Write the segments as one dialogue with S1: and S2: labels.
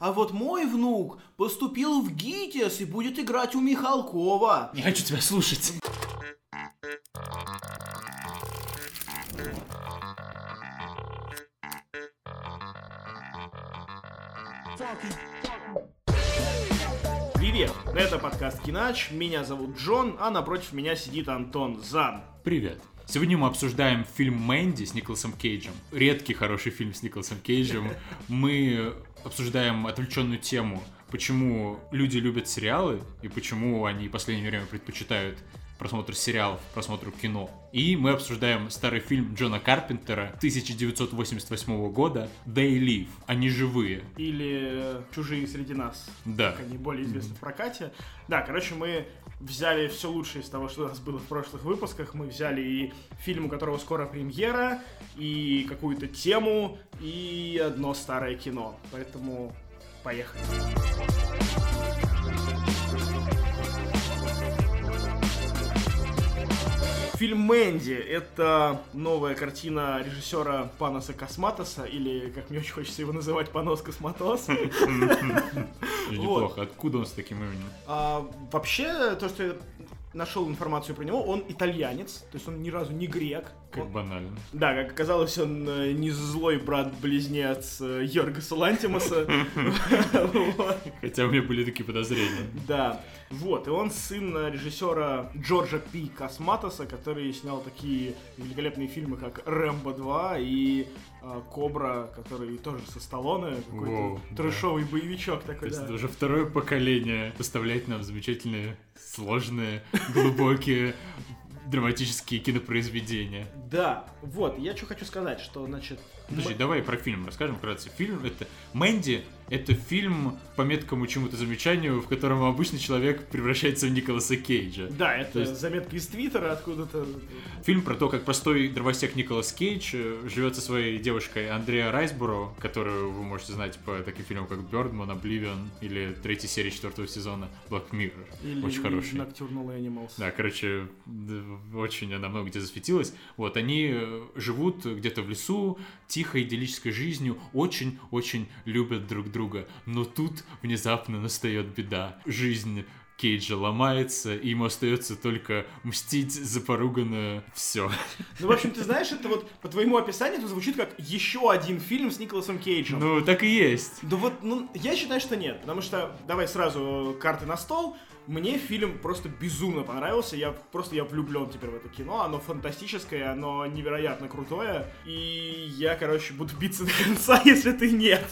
S1: А вот мой внук поступил в ГИТИС и будет играть у Михалкова.
S2: Не хочу тебя слушать.
S1: Привет, это подкаст Кинач, меня зовут Джон, а напротив меня сидит Антон Зан.
S2: Привет. Сегодня мы обсуждаем фильм «Мэнди» с Николасом Кейджем. Редкий хороший фильм с Николасом Кейджем. Мы обсуждаем отвлеченную тему, почему люди любят сериалы и почему они в последнее время предпочитают просмотр сериалов, просмотру кино. И мы обсуждаем старый фильм Джона Карпентера 1988 года «They Live», «Они живые».
S1: Или «Чужие среди нас»,
S2: Да.
S1: как они более известны в прокате. Да, короче, мы взяли все лучшее из того, что у нас было в прошлых выпусках. Мы взяли и фильм, у которого скоро премьера, и какую-то тему, и одно старое кино. Поэтому поехали. Фильм «Мэнди» — это новая картина режиссера Паноса Косматоса, или, как мне очень хочется его называть, Панос Косматос.
S2: Неплохо. Откуда он с таким именем?
S1: А, вообще, то, что нашел информацию про него, он итальянец, то есть он ни разу не грек.
S2: Как
S1: Он-
S2: банально.
S1: да, как оказалось, он э, не злой брат-близнец э, Йоргаса Лантимаса. Вот.
S2: Хотя у меня были такие подозрения.
S1: Да, вот, и он сын э, режиссера Джорджа Пи Косматоса, который снял такие великолепные фильмы, как «Рэмбо 2» и «Кобра», который тоже со Сталлоне, какой-то
S2: Воу, да.
S1: трэшовый боевичок
S2: То
S1: такой,
S2: есть
S1: да.
S2: это уже второе поколение поставляет нам замечательные, сложные, глубокие драматические кинопроизведения.
S1: Да, вот, я что хочу сказать, что, значит...
S2: Подожди,
S1: мы-
S2: давай про фильм расскажем вкратце. Фильм это Мэнди это фильм по меткому чему-то замечанию, в котором обычный человек превращается в Николаса Кейджа.
S1: Да, это
S2: То есть-
S1: заметка из Твиттера откуда-то.
S2: Фильм про то, как простой дровосек Николас Кейдж э, живет со своей девушкой Андреа Райсборо, которую вы можете знать по таким фильмам, как Бёрдман, Обливион или третьей серии четвертого сезона Black Mirror.
S1: Или
S2: Очень хороший.
S1: Nocturnal Animals.
S2: Да, короче, очень она много где засветилась. Вот, они э, живут где-то в лесу, тихой, идиллической жизнью, очень-очень любят друг друга. Но тут внезапно настает беда. Жизнь Кейджа ломается, и ему остается только мстить за поруганное все.
S1: Ну, в общем, ты знаешь, это вот по твоему описанию это звучит как еще один фильм с Николасом Кейджем.
S2: Ну, так и есть.
S1: Да вот, ну, я считаю, что нет, потому что, давай сразу карты на стол, мне фильм просто безумно понравился, я просто, я влюблен теперь в это кино, оно фантастическое, оно невероятно крутое, и я, короче, буду биться до конца, если ты нет.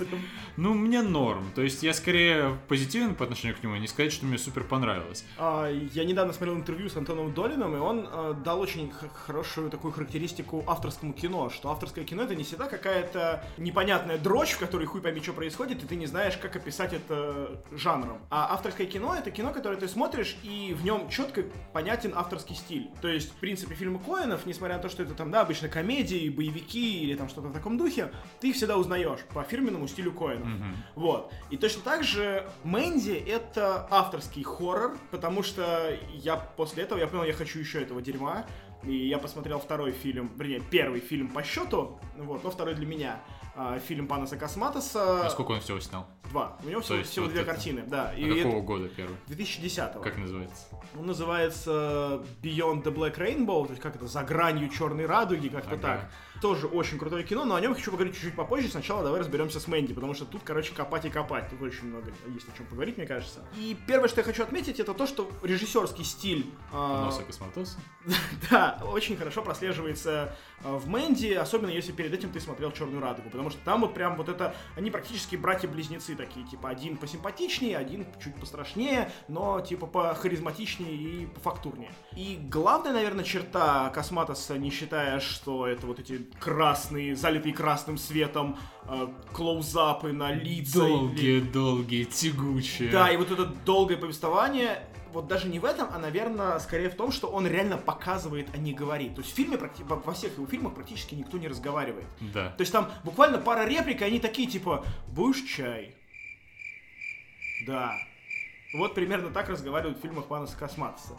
S2: Ну, мне норм. То есть я скорее позитивен по отношению к нему, а не сказать, что мне супер понравилось.
S1: А, Я недавно смотрел интервью с Антоном Долином, и он э, дал очень хорошую такую характеристику авторскому кино, что авторское кино это не всегда какая-то непонятная дрочь, в которой хуй пойми, что происходит, и ты не знаешь, как описать это жанром. А авторское кино это кино, которое ты смотришь, и в нем четко понятен авторский стиль. То есть, в принципе, фильмы Коэнов, несмотря на то, что это там, да, обычно комедии, боевики или там что-то в таком духе, ты их всегда узнаешь по фирменному стилю Коэнов. Вот. И точно так же Мэнди это авторский хоррор, потому что я после этого я понял, я хочу еще этого дерьма. И я посмотрел второй фильм, вернее, первый фильм по счету, вот, но второй для меня. А, фильм Панаса Косматоса.
S2: А сколько он всего снял?
S1: Два. У него всего,
S2: есть
S1: всего
S2: вот
S1: две
S2: это-
S1: картины, да.
S2: А
S1: И это
S2: какого года первый?
S1: 2010
S2: Как называется?
S1: Он называется Beyond the Black Rainbow, то есть как это, за гранью черной радуги, как-то
S2: Ага.
S1: так. Тоже очень крутое кино, но о нем хочу поговорить чуть-чуть попозже. Сначала давай разберемся с Мэнди, потому что тут, короче, копать и копать. Тут очень много есть о чем поговорить, мне кажется. И первое, что я хочу отметить, это то, что режиссерский стиль а,
S2: Носа косматоса?
S1: да, очень хорошо прослеживается э, в Мэнди, особенно если перед этим ты смотрел Черную радугу, потому что там вот прям вот это, они практически братья-близнецы такие, типа один посимпатичнее, один чуть пострашнее, но типа похаризматичнее и пофактурнее. И главная, наверное, черта Косматоса, не считая, что это вот эти красные, залитые красным светом э, клоузапы на лица. или-
S2: Долгие-долгие, тягучие.
S1: да, и вот это долгое повествование, вот даже не в этом, а, наверное, скорее в том, что он реально показывает, а не говорит. То есть в фильме, во всех его фильмах практически никто не разговаривает.
S2: Да.
S1: То есть там буквально пара реплик, и они такие, типа, будешь чай? Да. Вот примерно так разговаривают в фильмах Панаса Косматоса.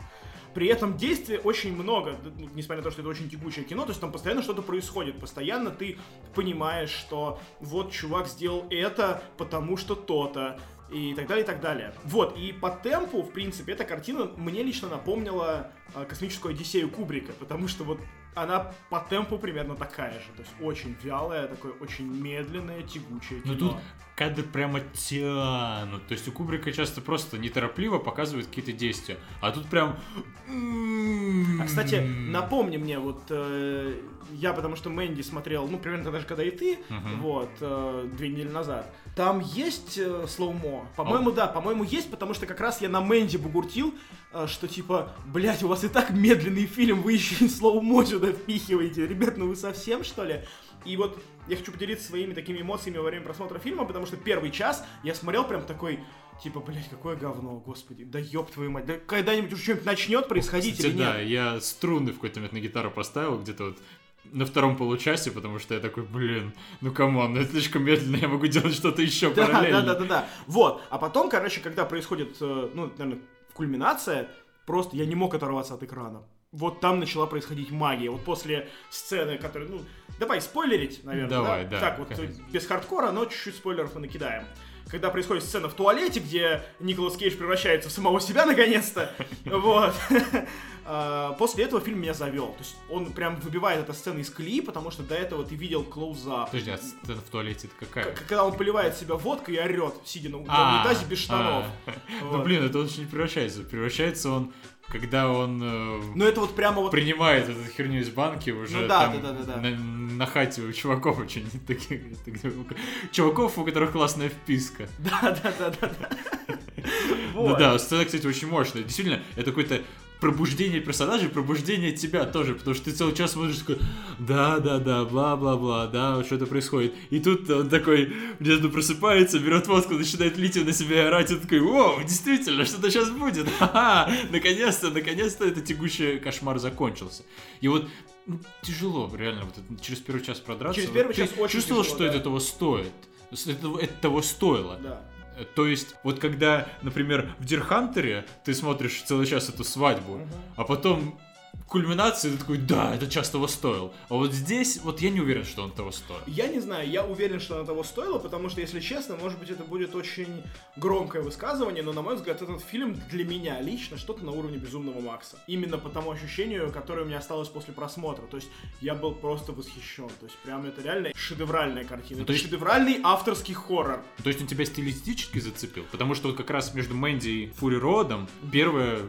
S1: При этом действия очень много, ну, несмотря на то, что это очень тягучее кино, то есть там постоянно что-то происходит, постоянно ты понимаешь, что вот чувак сделал это, потому что то-то, и так далее, и так далее. Вот, и по темпу, в принципе, эта картина мне лично напомнила э, космическую Одиссею Кубрика, потому что вот она по темпу примерно такая же. То есть очень вялая, такое очень медленное, тягучее кино.
S2: Ну тут кадры прямо тянут. То есть у Кубрика часто просто неторопливо показывают какие-то действия. А тут прям...
S1: А, кстати, напомни мне, вот э, я, потому что Мэнди смотрел, ну, примерно тогда же, когда и ты,
S2: Мгм.
S1: вот, э, две недели назад. Там есть э, slow-mo? По-моему, да, по-моему, есть, потому что как раз я на Мэнди бугуртил, э, что типа, блять, у вас и так медленный фильм, вы еще и slow-mo сюда впихиваете. Ребят, ну вы совсем, что ли? И вот я хочу поделиться своими такими эмоциями во время просмотра фильма, потому что первый час я смотрел прям такой, типа, блять, какое говно, господи, да ёб твою мать, да когда-нибудь уже что-нибудь начнет происходить
S2: Кстати,
S1: или
S2: да,
S1: нет?
S2: я струны в какой-то момент на гитару поставил, где-то вот на втором получасе, потому что я такой, блин, ну come on, ну это слишком медленно, я могу делать что-то еще
S1: Да,
S2: параллельно.
S1: да, да, да, да. Вот. А потом, короче, когда происходит, э, ну, наверное, кульминация, просто я не мог оторваться от экрана. Вот там начала происходить магия. Вот после сцены, которая, ну, давай спойлерить, наверное.
S2: Давай, да,
S1: Так, вот
S2: конечно.
S1: без хардкора, но чуть-чуть спойлеров мы накидаем. Когда происходит сцена в туалете, где Николас Кейдж превращается в самого себя наконец-то, вот. А, После этого фильм меня завел. То есть он прям выбивает эту сцену из колеи, потому что до этого ты видел клоузап.
S2: Подожди, а сцена в туалете это какая?
S1: Когда он поливает себя водкой и орет, сидя на,
S2: А,
S1: унитазе без штанов.
S2: а. Ну
S1: Вот.
S2: блин, это очень не превращается. Превращается он, когда он э,
S1: Ну это вот прямо вот...
S2: принимает эту херню из банки уже
S1: Ну да,
S2: там
S1: да, да, да, да.
S2: На, на хате у чуваков очень таких чуваков, у которых классная вписка.
S1: Да, да, да, да. да.
S2: Ну
S1: Вот.
S2: да, сцена, кстати, очень мощная. Действительно, это какое-то пробуждение персонажей, пробуждение тебя тоже, потому что ты целый час смотришь такой, да, да, да, бла-бла-бла, да, что-то происходит. И тут он такой внезапно просыпается, берет водку, начинает лить на себя орать, и такой, о, действительно, что-то сейчас будет, ха-ха, наконец-то, наконец-то этот тягучий кошмар закончился. И вот ну, тяжело, реально, вот это через первый час продраться.
S1: Через
S2: Вот
S1: первый
S2: ты
S1: час очень
S2: чувствовал,
S1: тяжело,
S2: что
S1: да.
S2: это того стоит. Это, это того стоило.
S1: Да.
S2: Э, То есть, вот когда, например, в Дирхантере ты смотришь целый час эту свадьбу,
S1: Мгм.
S2: а потом кульминация, ты такой, да, это час того стоил. А вот здесь, вот я не уверен, что он того стоил.
S1: Я не знаю, я уверен, что она того стоила, потому что, если честно, может быть, это будет очень громкое высказывание, но, на мой взгляд, этот фильм для меня лично что-то на уровне Безумного Макса. Именно по тому ощущению, которое у меня осталось после просмотра. То есть, я был просто восхищен. То есть, прям это реально шедевральная картина.
S2: Ну, то есть-
S1: шедевральный авторский хоррор.
S2: То есть он тебя стилистически зацепил? Потому что вот как раз между Мэнди и Фури Родом первая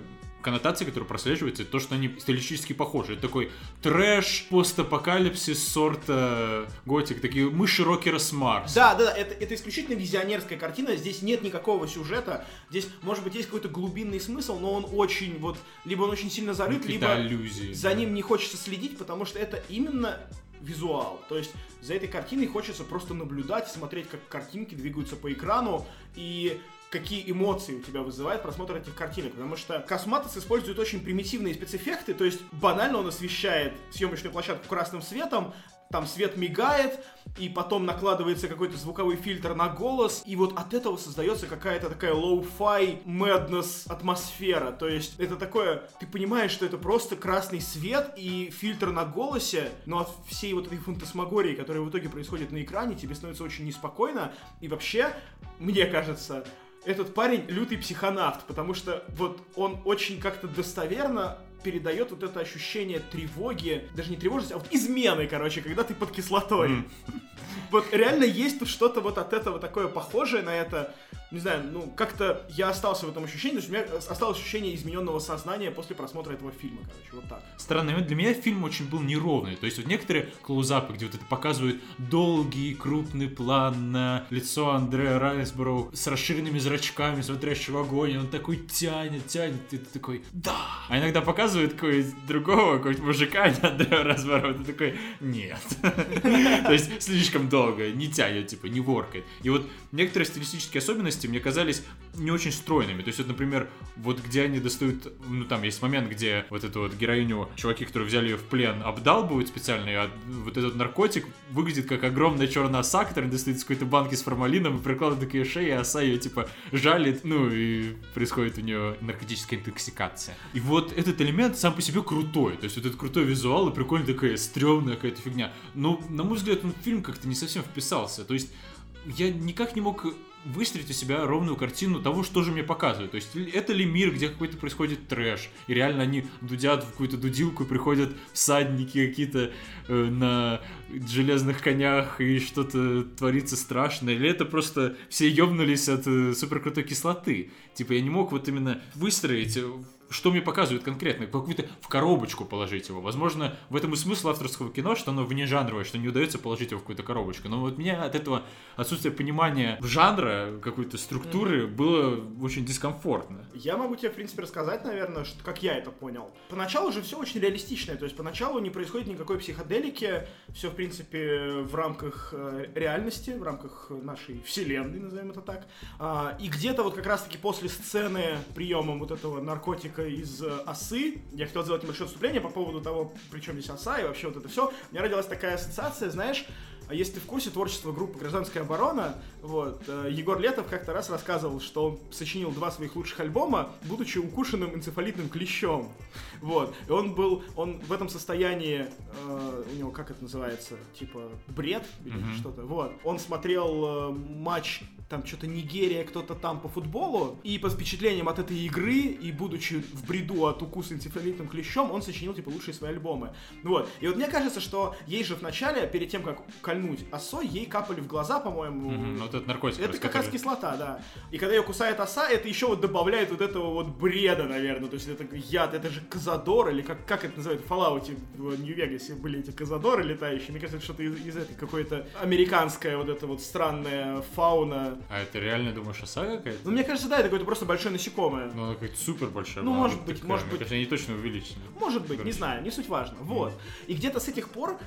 S2: коннотация, которая прослеживается, это то, что они стилистически похожи. Это такой трэш, постапокалипсис сорта готик, такие мыши рокера с Марса.
S1: Да, да, да, это, это исключительно визионерская картина, здесь нет никакого сюжета, здесь, может быть, есть какой-то глубинный смысл, но он очень, вот, либо он очень сильно зарыт,
S2: Какие-то
S1: либо
S2: аллюзии.
S1: за ним не хочется следить, потому что это именно визуал. То есть за этой картиной хочется просто наблюдать, смотреть, как картинки двигаются по экрану и какие эмоции у тебя вызывает просмотр этих картинок. Потому что Косматос использует очень примитивные спецэффекты, то есть банально он освещает съемочную площадку красным светом, там свет мигает, и потом накладывается какой-то звуковой фильтр на голос, и вот от этого создается какая-то такая lo-fi madness атмосфера. То есть это такое, ты понимаешь, что это просто красный свет и фильтр на голосе, но от всей вот этой фантасмагории, которая в итоге происходит на экране, тебе становится очень неспокойно, и вообще, мне кажется, этот парень лютый психонавт, потому что вот он очень как-то достоверно передает вот это ощущение тревоги, даже не тревожности, а вот измены, короче, когда ты под кислотой. Вот реально есть что-то вот от этого такое похожее на это. Не знаю, ну как-то я остался в этом ощущении, то есть у меня осталось ощущение измененного сознания после просмотра этого фильма, короче, вот так.
S2: Странный момент. Для меня фильм очень был неровный. То есть вот некоторые клоузапы, где вот это показывают долгий крупный план на лицо Андрея Райсборо с расширенными зрачками, смотрящего огонь, он такой тянет, тянет, и ты такой, да. А иногда показывают какого-нибудь другого, какого-нибудь мужика, а Андрея Райсборо, и такой, нет. То есть слишком долго, не тянет, типа, не воркает. И вот некоторые стилистические особенности мне казались не очень стройными. То есть, вот, например, вот где они достают, ну, там есть момент, где вот эту вот героиню, чуваки, которые взяли ее в плен, обдалбывают специально, и от- вот этот наркотик выглядит как огромная черная оса, которая достает из какой-то банки с формалином и прикладывает к ее шее, и оса ее, типа, жалит, ну, и происходит у нее наркотическая интоксикация. И вот этот элемент сам по себе крутой. То есть, вот этот крутой визуал и прикольная такая стрёмная какая-то фигня. Но, на мой взгляд, он фильм как-то не совсем вписался. То есть, я никак не мог выстроить у себя ровную картину того, что же мне показывают. То есть, это ли мир, где какой-то происходит трэш, и реально они дудят в какую-то дудилку, приходят всадники какие-то э, на железных конях, и что-то творится страшное, или это просто все ёбнулись от э, суперкрутой кислоты. Типа, я не мог вот именно выстроить э, что мне показывают конкретно, какую-то в коробочку положить его. Возможно, в этом и смысл авторского кино, что оно вне жанровое, что не удается положить его в какую-то коробочку. Но вот меня от этого отсутствие понимания жанра, какой-то структуры было очень дискомфортно.
S1: Я могу тебе, в принципе, рассказать, наверное, что, как я это понял. Поначалу же все очень реалистичное, то есть поначалу не происходит никакой психоделики, все, в принципе, в рамках э, реальности, в рамках нашей вселенной, назовем это так. А, и где-то вот как раз-таки после сцены приемом вот этого наркотика из э, осы, я хотел сделать небольшое отступление по поводу того, при чем здесь оса и вообще вот это все, у меня родилась такая ассоциация, знаешь, а если ты в курсе творчества группы «Гражданская оборона», вот, э, Егор Летов как-то раз рассказывал, что он сочинил два своих лучших альбома, будучи укушенным энцефалитным клещом. Вот. И он был, он в этом состоянии, э, у него, как это называется, типа бред или
S2: Мгм.
S1: что-то, вот. Он смотрел э, матч, там что-то Нигерия, кто-то там по футболу, и под впечатлением от этой игры, и будучи в бреду от укуса энцефалитным клещом, он сочинил, типа, лучшие свои альбомы. Вот. И вот мне кажется, что ей же вначале, перед тем, как кольнуть осой, ей капали в глаза, по-моему,
S2: вот этот наркотик.
S1: это как раз
S2: который-
S1: кислота, да. И когда ее кусает оса, это еще вот добавляет вот этого вот бреда, наверное. То есть это яд, это же казадор, или как, как это называют, в Fallout в Нью-Вегасе были эти казадоры летающие. Мне кажется, это что-то из, из этой какой-то американская вот эта вот странная фауна.
S2: А это реально, думаешь, оса какая-то?
S1: Ну, мне кажется, да, это какое-то просто большое насекомое.
S2: Ну, она какая-то супер большая.
S1: Ну, может быть,
S2: такая,
S1: может быть.
S2: кажется, они точно увеличили.
S1: Может быть, не знаю, не суть важно. Вот. И где-то с этих пор,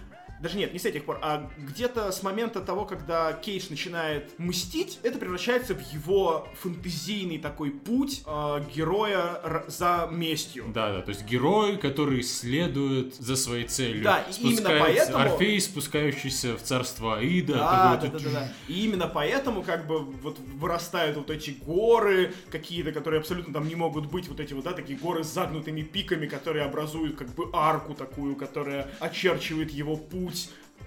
S1: даже нет, не с этих пор, а где-то с момента того, когда Кейдж начинает мстить, это превращается в его фэнтезийный такой путь э, героя за местью.
S2: Да, да, то есть герой, который следует за своей целью.
S1: Да, и именно поэтому-
S2: Орфей, спускающийся в царство Аида.
S1: Да, да, да, да, да. И именно поэтому как бы вот вырастают вот эти горы какие-то, которые абсолютно там не могут быть, вот эти вот, да, такие горы с загнутыми пиками, которые образуют как бы арку такую, которая очерчивает его путь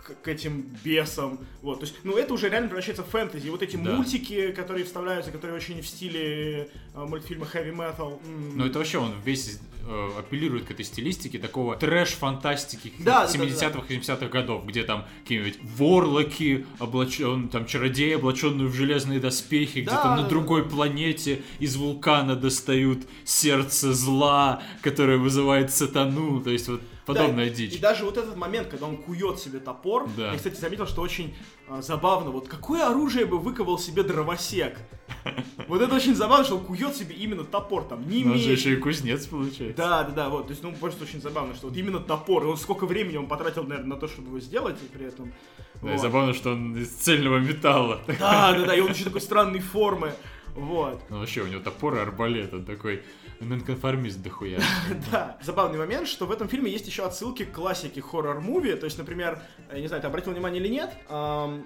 S1: к, к этим бесам, вот, то есть, ну, это уже реально превращается в фэнтези, вот эти
S2: Да.
S1: мультики, которые вставляются, которые очень в стиле э, мультфильма Heavy Metal, м,
S2: Ну это вообще он весь э, апеллирует к этой стилистике такого трэш-фантастики
S1: Да, да, да,
S2: 70-х и 70-х годов, где там какие-нибудь ворлоки, облачен, там чародеи, облаченные в железные доспехи, где
S1: Да,
S2: на
S1: да,
S2: другой планете из вулкана достают сердце зла, которое вызывает сатану, то есть вот подобная
S1: Да,
S2: дичь.
S1: И даже вот этот момент, когда он кует себе топор,
S2: Да.
S1: я, кстати, заметил, что очень а, забавно. Вот какое оружие бы выковал себе дровосек? Вот это очень забавно, что он кует себе именно топор, там, не
S2: Ну, он же еще и кузнец получается.
S1: Да, да, да, вот, то есть, ну, просто очень забавно, что вот именно топор, и он сколько времени он потратил, наверное, на то, чтобы его сделать, и при этом...
S2: Да, и
S1: вот.
S2: забавно, что он из цельного металла.
S1: Да, да, да, и он еще такой странной формы, вот.
S2: Ну вообще, у него топор и арбалет, он такой нонконформист дохуя.
S1: Да, забавный момент, что в этом фильме есть еще отсылки к классике хоррор-муви. То есть, например, я не знаю, ты обратил внимание или нет,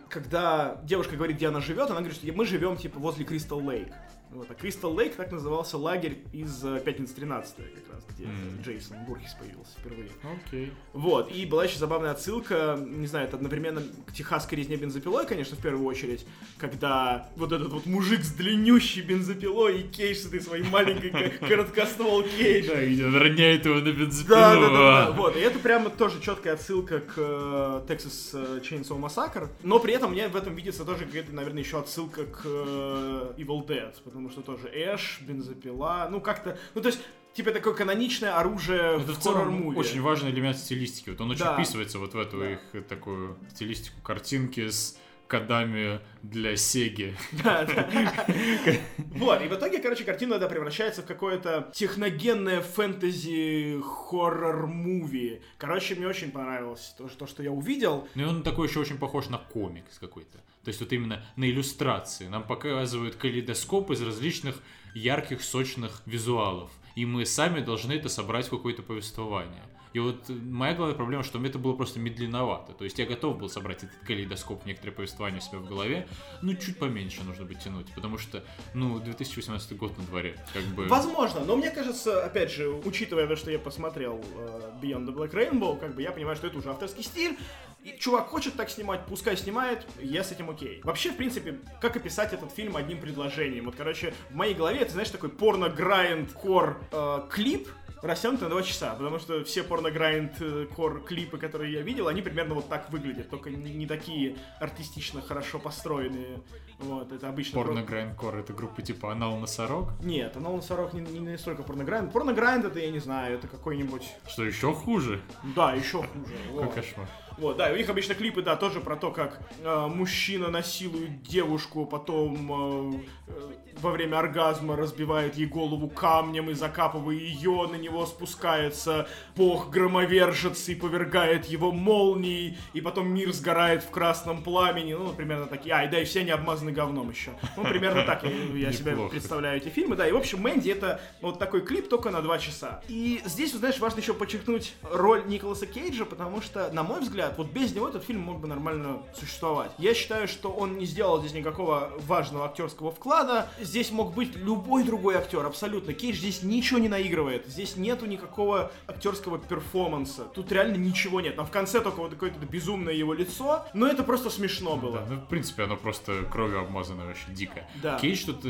S1: когда девушка говорит, где она живет, она говорит, что мы живем типа возле Кристал Лейк. Вот, а Кристал Лейк так назывался лагерь из э, «Пятницы 13 как раз, где
S2: Мгм.
S1: Джейсон Бурхис появился впервые.
S2: Окей.
S1: Вот, и была еще забавная отсылка, не знаю, это одновременно к техасской резне бензопилой, конечно, в первую очередь, когда вот этот вот мужик с длиннющей бензопилой и Кейдж с этой своей маленькой ко- короткоствол Кейджа.
S2: Да, и он роняет его на бензопилу.
S1: Да, да, да, вот, и это прямо тоже четкая отсылка к э, Texas э, Chainsaw Massacre, но при этом мне в этом видится тоже какая-то, наверное, еще отсылка к э, Evil Dead, потому что тоже Эш, бензопила, ну как-то, ну то есть, типа такое каноничное оружие
S2: Это в
S1: хоррор-муви.
S2: очень важный элемент стилистики. Вот он очень
S1: Да.
S2: вписывается вот в эту
S1: Да.
S2: их такую стилистику картинки с кодами для Сеги.
S1: Да, да. Вот, и в итоге, короче, картина, да, превращается в какое-то техногенное фэнтези хоррор-муви. Короче, мне очень понравилось то, что, что я увидел.
S2: Ну и он такой еще очень похож на комикс какой-то. То есть вот именно на иллюстрации. Нам показывают калейдоскоп из различных ярких, сочных визуалов. И мы сами должны это собрать в какое-то повествование. И вот моя главная проблема, что мне это было просто медленновато. То есть я готов был собрать этот калейдоскоп, некоторые повествования у себя в голове, но чуть поменьше нужно быть тянуть, потому что, ну, 2018 год на дворе, как бы...
S1: Возможно, но мне кажется, опять же, учитывая то, что я посмотрел э, Beyond the Black Rainbow, как бы я понимаю, что это уже авторский стиль, и чувак хочет так снимать, пускай снимает, я с этим окей. Вообще, в принципе, как описать этот фильм одним предложением? Вот, короче, в моей голове это, знаешь, такой порно-грайнд-кор э, клип, растянут на 2 часа, потому что все порнограйнд кор клипы, которые я видел, они примерно вот так выглядят, только не, не такие артистично хорошо построенные. Вот, это обычно...
S2: Порнограйнд кор это группа типа Анал Носорог?
S1: Нет, Анал Носорог не, не настолько порнограйнд. Порнограйнд это, я не знаю, это какой-нибудь...
S2: Что, еще хуже?
S1: Да, еще хуже.
S2: Вот. кошмар.
S1: Вот, да, у них обычно клипы, да, тоже про то, как э, мужчина насилует девушку, потом э, э, во время оргазма разбивает ей голову камнем и закапывая ее, на него спускается бог громовержец и повергает его молнией, и потом мир сгорает в красном пламени, ну, примерно такие, а, и да, и все они обмазаны говном еще. Ну, примерно так я, я себе представляю эти фильмы, да, и, в общем, Мэнди это вот такой клип только на два часа. И здесь, знаешь, важно еще подчеркнуть роль Николаса Кейджа, потому что, на мой взгляд, вот без него этот фильм мог бы нормально существовать. Я считаю, что он не сделал здесь никакого важного актерского вклада. Здесь мог быть любой другой актер, абсолютно. Кейдж здесь ничего не наигрывает. Здесь нету никакого актерского перформанса. Тут реально ничего нет. Там в конце только вот какое-то безумное его лицо. Но это просто смешно было.
S2: Да, ну, в принципе, оно просто кровью обмазано вообще дико.
S1: Да.
S2: Кейдж тут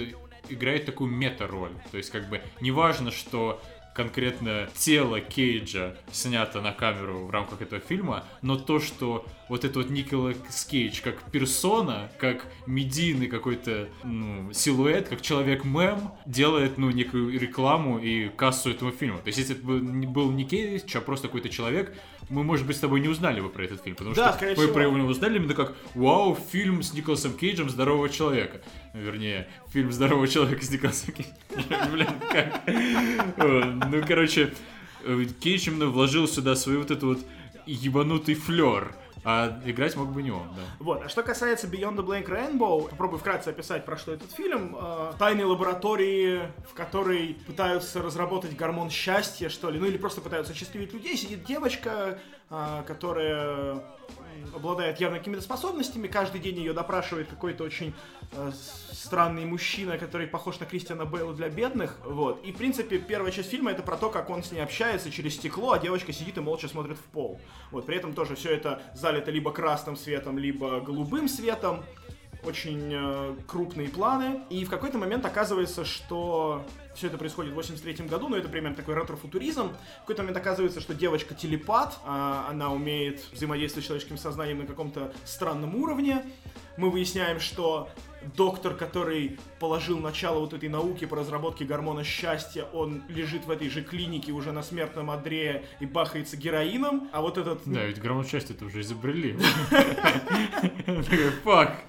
S2: играет такую мета-роль. То есть, как бы, неважно, что конкретно тело Кейджа снято на камеру в рамках этого фильма, но то, что вот этот вот Николас Кейдж как персона, как медийный какой-то ну, силуэт, как человек-мем, делает ну некую рекламу и кассу этому фильму. То есть если это был не Кейдж, а просто какой-то человек, мы, может быть, с тобой не узнали бы про этот фильм, потому
S1: да,
S2: что мы про него узнали именно как «Вау, фильм с Николасом Кейджем здорового человека». Вернее, фильм здорового человека с Николасом Кейджем. Блин, как? Ну, короче, э, Кейдж именно вложил сюда свой вот этот вот ебанутый флер. А играть мог бы не он, да.
S1: Вот. А что касается Beyond the Blank Rainbow, попробую вкратце описать, про что этот фильм. Э, тайные лаборатории, в которой пытаются разработать гормон счастья, что ли, ну или просто пытаются счастливить людей, сидит девочка, э, которая обладает явно какими-то способностями. Каждый день ее допрашивает какой-то очень э, странный мужчина, который похож на Кристиана Бейла для бедных. Вот. И, в принципе, первая часть фильма это про то, как он с ней общается через стекло, а девочка сидит и молча смотрит в пол. Вот. При этом тоже все это залито либо красным светом, либо голубым светом очень э, крупные планы, и в какой-то момент оказывается, что все это происходит в 83 году, но это примерно такой ретро-футуризм. В какой-то момент оказывается, что девочка телепат, а она умеет взаимодействовать с человеческим сознанием на каком-то странном уровне. Мы выясняем, что доктор, который положил начало вот этой науке по разработке гормона счастья, он лежит в этой же клинике уже на смертном одре и бахается героином, а вот этот...
S2: Да, ведь гормон счастья это уже изобрели. Фак.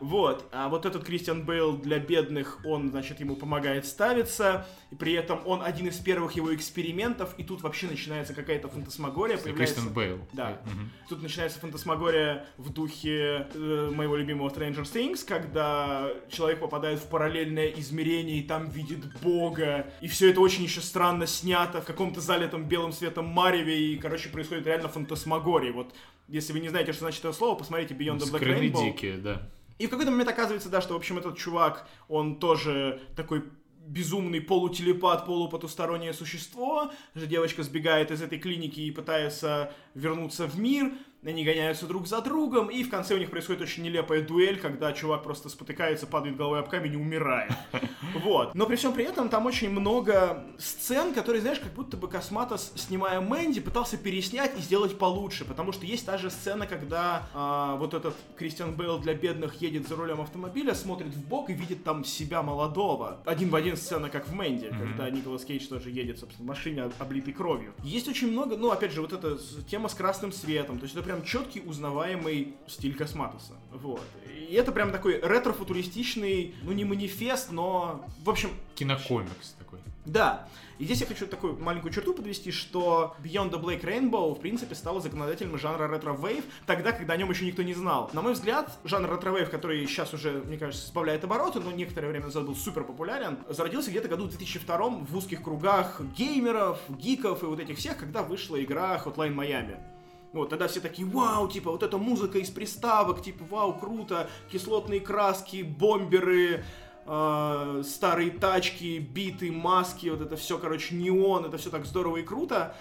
S1: Вот, а вот этот Кристиан Бейл для бедных, он, значит, ему помогает ставиться, и при этом он один из первых его экспериментов, и тут вообще начинается какая-то фантасмагория.
S2: Кристиан Бейл.
S1: Да. Тут начинается фантасмагория в духе э, моего любимого Stranger Things, когда человек попадает в параллельное измерение и там видит Бога. И все это очень еще странно снято в каком-то залитом белым светом мареве. И, короче, происходит реально фантасмагория. Вот, если вы не знаете, что значит это слово, посмотрите Beyond the Black Rainbow.
S2: дикие, да.
S1: И в какой-то момент оказывается, да, что, в общем, этот чувак, он тоже такой безумный полутелепат, полупотустороннее существо. Девочка сбегает из этой клиники и пытается вернуться в мир они гоняются друг за другом, и в конце у них происходит очень нелепая дуэль, когда чувак просто спотыкается, падает головой об камень и умирает. Вот. Но при всем при этом там очень много сцен, которые, знаешь, как будто бы Косматос, снимая Мэнди, пытался переснять и сделать получше, потому что есть та же сцена, когда а, вот этот Кристиан Бейл для бедных едет за рулем автомобиля, смотрит в бок и видит там себя молодого. Один в один сцена, как в Мэнди, mm-hmm. когда Николас Кейдж тоже едет, собственно, в машине, облитой кровью. Есть очень много, ну, опять же, вот эта тема с красным светом, то есть это прям четкий, узнаваемый стиль Косматоса. Вот. И это прям такой ретро-футуристичный, ну не манифест, но, в общем...
S2: Кинокомикс такой.
S1: Да. И здесь я хочу такую маленькую черту подвести, что Beyond the Black Rainbow, в принципе, стал законодателем жанра retrowave, тогда, когда о нем еще никто не знал. На мой взгляд, жанр retrowave, который сейчас уже, мне кажется, сбавляет обороты, но некоторое время назад был супер популярен, зародился где-то году в 2002 в узких кругах геймеров, гиков и вот этих всех, когда вышла игра Hotline Miami. Вот, тогда все такие, вау, типа, вот эта музыка из приставок, типа, вау, круто, кислотные краски, бомберы, э, старые тачки, биты, маски, вот это все, короче, неон, это все так здорово и круто.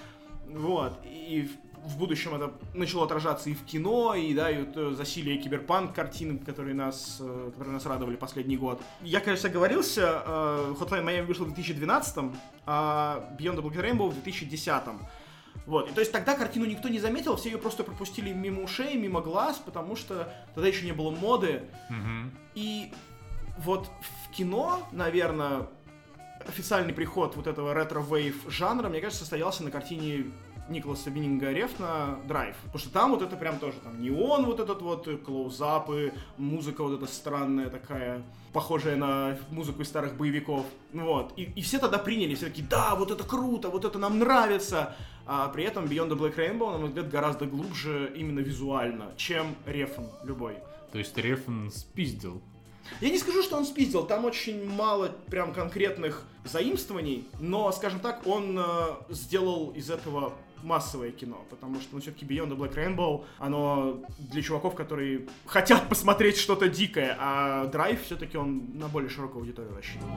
S1: Вот, и в будущем это начало отражаться и в кино, и да, и вот засилие киберпанк картины, которые нас, э, которые нас радовали последний год. Я, конечно, оговорился, э, Hotline Miami вышел в 2012, а Beyond the Black Rainbow в 2010. Вот, и то есть тогда картину никто не заметил, все ее просто пропустили мимо ушей, мимо глаз, потому что тогда еще не было моды.
S2: Мгм.
S1: И вот в кино, наверное, официальный приход вот этого retrowave жанра, мне кажется, состоялся на картине Николаса Виннинга Рефна «Драйв». Потому что там вот это прям тоже, там неон вот этот вот, close-up ы, музыка вот эта странная такая, похожая на музыку из старых боевиков. Вот. И, и все тогда приняли, все такие, да, вот это круто, вот это нам нравится. А при этом Beyond the Black Rainbow, на мой взгляд, гораздо глубже именно визуально, чем Рефн любой.
S2: То есть Рефн спиздил.
S1: Я не скажу, что он спиздил, там очень мало прям конкретных заимствований, но, скажем так, он э, сделал из этого массовое кино, потому что, ну, все-таки Beyond the Black Rainbow, оно для чуваков, которые хотят посмотреть что-то дикое, а Драйв все-таки он на более широкую аудиторию рассчитан.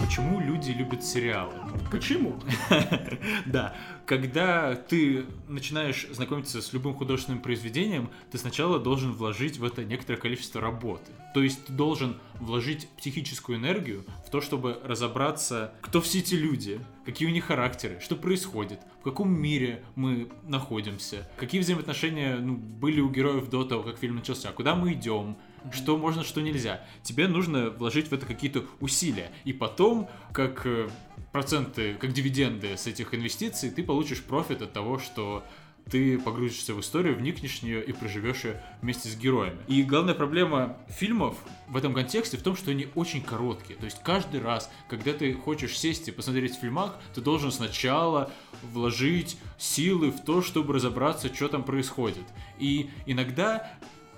S2: Почему люди любят сериалы?
S1: Почему?
S2: Да, когда ты начинаешь знакомиться с любым художественным произведением, ты сначала должен вложить в это некоторое количество работы. То есть ты должен вложить психическую энергию в то, чтобы разобраться, кто все эти люди, какие у них характеры, что происходит, в каком мире мы находимся, какие взаимоотношения ну, были у героев до того, как фильм начался, куда мы идем, что можно, что нельзя. Тебе нужно вложить в это какие-то усилия. И потом, как э, проценты, как дивиденды с этих инвестиций, ты получишь профит от того, что ты погрузишься в историю, вникнешь в нее и проживешь ее вместе с героями. И главная проблема фильмов в этом контексте в том, что они очень короткие. То есть каждый раз, когда ты хочешь сесть и посмотреть фильмак, ты должен сначала вложить силы в то, чтобы разобраться, что там происходит. И иногда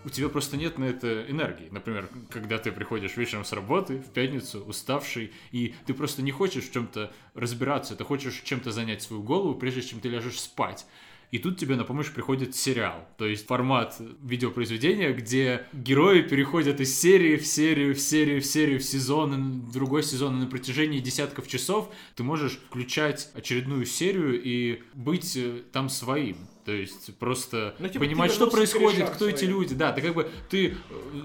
S2: у тебя просто нет на это энергии. Например, когда ты приходишь вечером с работы в пятницу, уставший, и ты просто не хочешь в чем-то разбираться, ты хочешь чем-то занять свою голову, прежде чем ты ляжешь спать. И тут тебе на помощь приходит сериал, то есть формат видеопроизведения, где герои переходят из серии в серию, в серию, в серию, в сезон, в другой сезон, и на протяжении десятков часов ты можешь включать очередную серию и быть э, там своим. То есть просто
S1: Ну, типа,
S2: понимать, что происходит, кто эти
S1: своим.
S2: люди. Да, ты как бы ты э,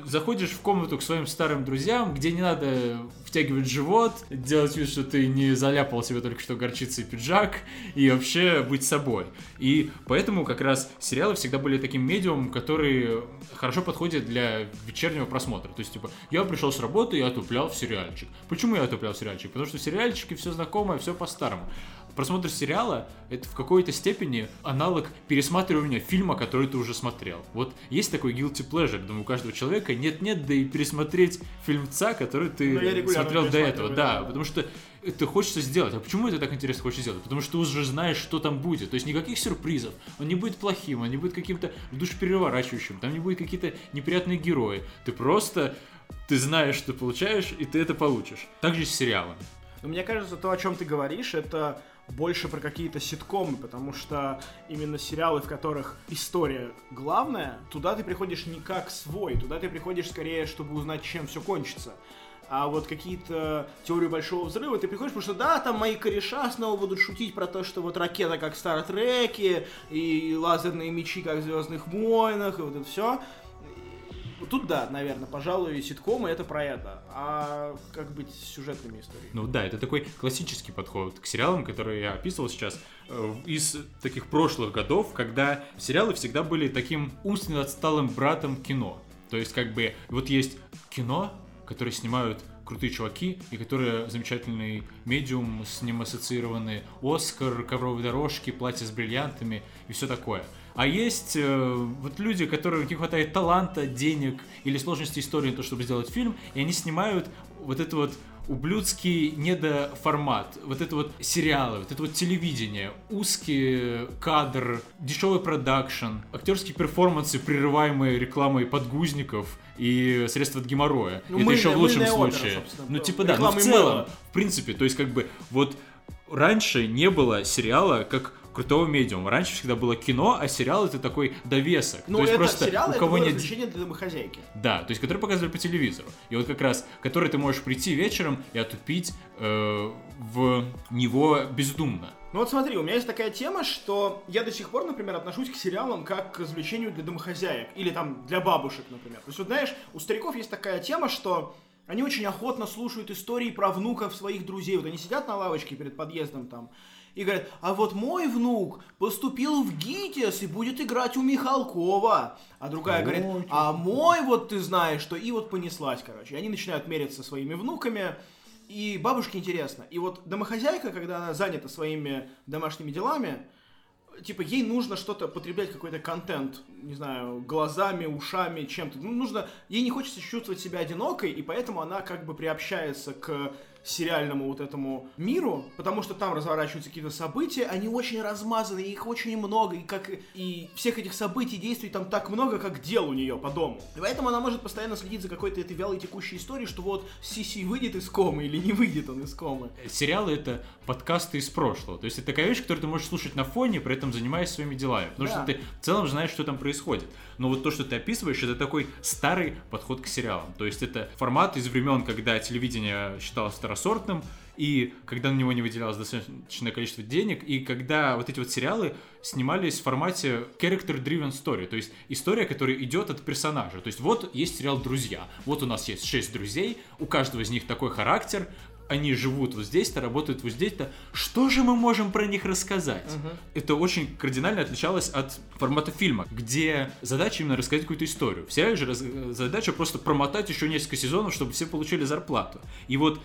S2: заходишь в комнату к своим старым друзьям, где не надо втягивать живот, делать вид, что ты не заляпал себе только что горчицей пиджак и вообще быть собой. И поэтому как раз сериалы всегда были таким медиумом, который хорошо подходит для вечернего просмотра. То есть, типа, я пришел с работы и отуплял в сериальчик. Почему я отуплял в сериальчик? Потому что в сериальчике все знакомое, все по-старому. Просмотр сериала — это в какой-то степени аналог пересматривания фильма, который ты уже смотрел. Вот есть такой guilty pleasure, думаю, у каждого человека нет-нет, да и пересмотреть фильмца, который ты
S1: Ну,
S2: смотрел до этого. Да,
S1: да.
S2: потому что это хочется сделать. А почему это так интересно хочется сделать? Потому что ты уже знаешь, что там будет. То есть никаких сюрпризов. Он не будет плохим, он не будет каким-то душепереворачивающим, там не будет какие-то неприятные герои. Ты просто ты знаешь, что ты получаешь, и ты это получишь. Так же с сериалами.
S1: Но мне кажется, то, о чем ты говоришь, это больше про какие-то ситкомы, потому что именно сериалы, в которых история главная, туда ты приходишь не как свой, туда ты приходишь скорее, чтобы узнать, чем все кончится. А вот какие-то теории большого взрыва ты приходишь, потому что да, там мои кореша снова будут шутить про то, что вот ракета как в и лазерные мечи как в Звездных войнах, и вот это все. Тут да, наверное, пожалуй, ситкомы это про это. А как быть с сюжетными историями?
S2: Ну да, это такой классический подход к сериалам, который я описывал сейчас, э, из таких прошлых годов, когда сериалы всегда были таким умственно отсталым братом кино. То есть как бы вот есть кино, которые снимают крутые чуваки, и которые замечательный медиум, с ним ассоциированы Оскар, ковровые дорожки, платья с бриллиантами и все такое. А есть э, вот люди, которым не хватает таланта, денег или сложности истории на то, чтобы сделать фильм, и они снимают вот это вот ублюдский недоформат, вот это вот сериалы, вот это вот телевидение, узкий кадр, дешевый продакшн, актерские перформансы, прерываемые рекламой подгузников и средства от геморроя.
S1: Ну,
S2: это
S1: мыльная-
S2: еще в лучшем
S1: опера,
S2: случае.
S1: собственно,
S2: ну типа да, но в
S1: Рекламой
S2: целом,
S1: мыла.
S2: в принципе, то есть как бы вот раньше не было сериала как крутого медиума. Раньше всегда было кино, а сериал это такой довесок.
S1: Ну,
S2: то есть
S1: это
S2: просто
S1: сериал,
S2: у
S1: это
S2: кого
S1: было
S2: нет
S1: развлечение для домохозяйки.
S2: да, то есть который показывали по телевизору. И вот как раз, который ты можешь прийти вечером и отупить э, в него бездумно.
S1: Ну вот смотри, у меня есть такая тема, что я до сих пор, например, отношусь к сериалам как к развлечению для домохозяек. Или там для бабушек, например. То есть вот знаешь, у стариков есть такая тема, что они очень охотно слушают истории про внуков своих друзей. Вот они сидят на лавочке перед подъездом там и говорят, а вот мой внук поступил в ГИТИС и будет играть у Михалкова. А другая говорит, а мой вот ты знаешь, что и вот понеслась, короче. И они начинают мериться своими внуками. И бабушке интересно. И вот домохозяйка, когда она занята своими домашними делами, типа ей нужно что-то потреблять, какой-то контент, не знаю, глазами, ушами, чем-то. Ну, нужно, ей не хочется чувствовать себя одинокой, и поэтому она как бы приобщается к сериальному вот этому миру, потому что там разворачиваются какие-то события, они очень размазаны, их очень много, и как и всех этих событий, действий там так много, как дел у нее по дому. И поэтому она может постоянно следить за какой-то этой вялой текущей историей, что вот Сиси выйдет из комы или не выйдет он из комы.
S2: Сериалы это подкасты из прошлого. То есть это такая вещь, которую ты можешь слушать на фоне, при этом занимаясь своими делами. Потому
S1: Да.
S2: что ты в целом знаешь, что там происходит. Но вот то, что ты описываешь, это такой старый подход к сериалам. То есть это формат из времен, когда телевидение считалось второсортным, и когда на него не выделялось достаточное количество денег, и когда вот эти вот сериалы снимались в формате character-driven story, то есть история, которая идет от персонажа. То есть вот есть сериал «Друзья», вот у нас есть шесть друзей, у каждого из них такой характер, они живут вот здесь-то, работают вот здесь-то. Что же мы можем про них рассказать? Это очень кардинально отличалось от формата фильма, где задача именно рассказать какую-то историю. В сериале же раз- задача просто промотать еще несколько сезонов, чтобы все получили зарплату. И вот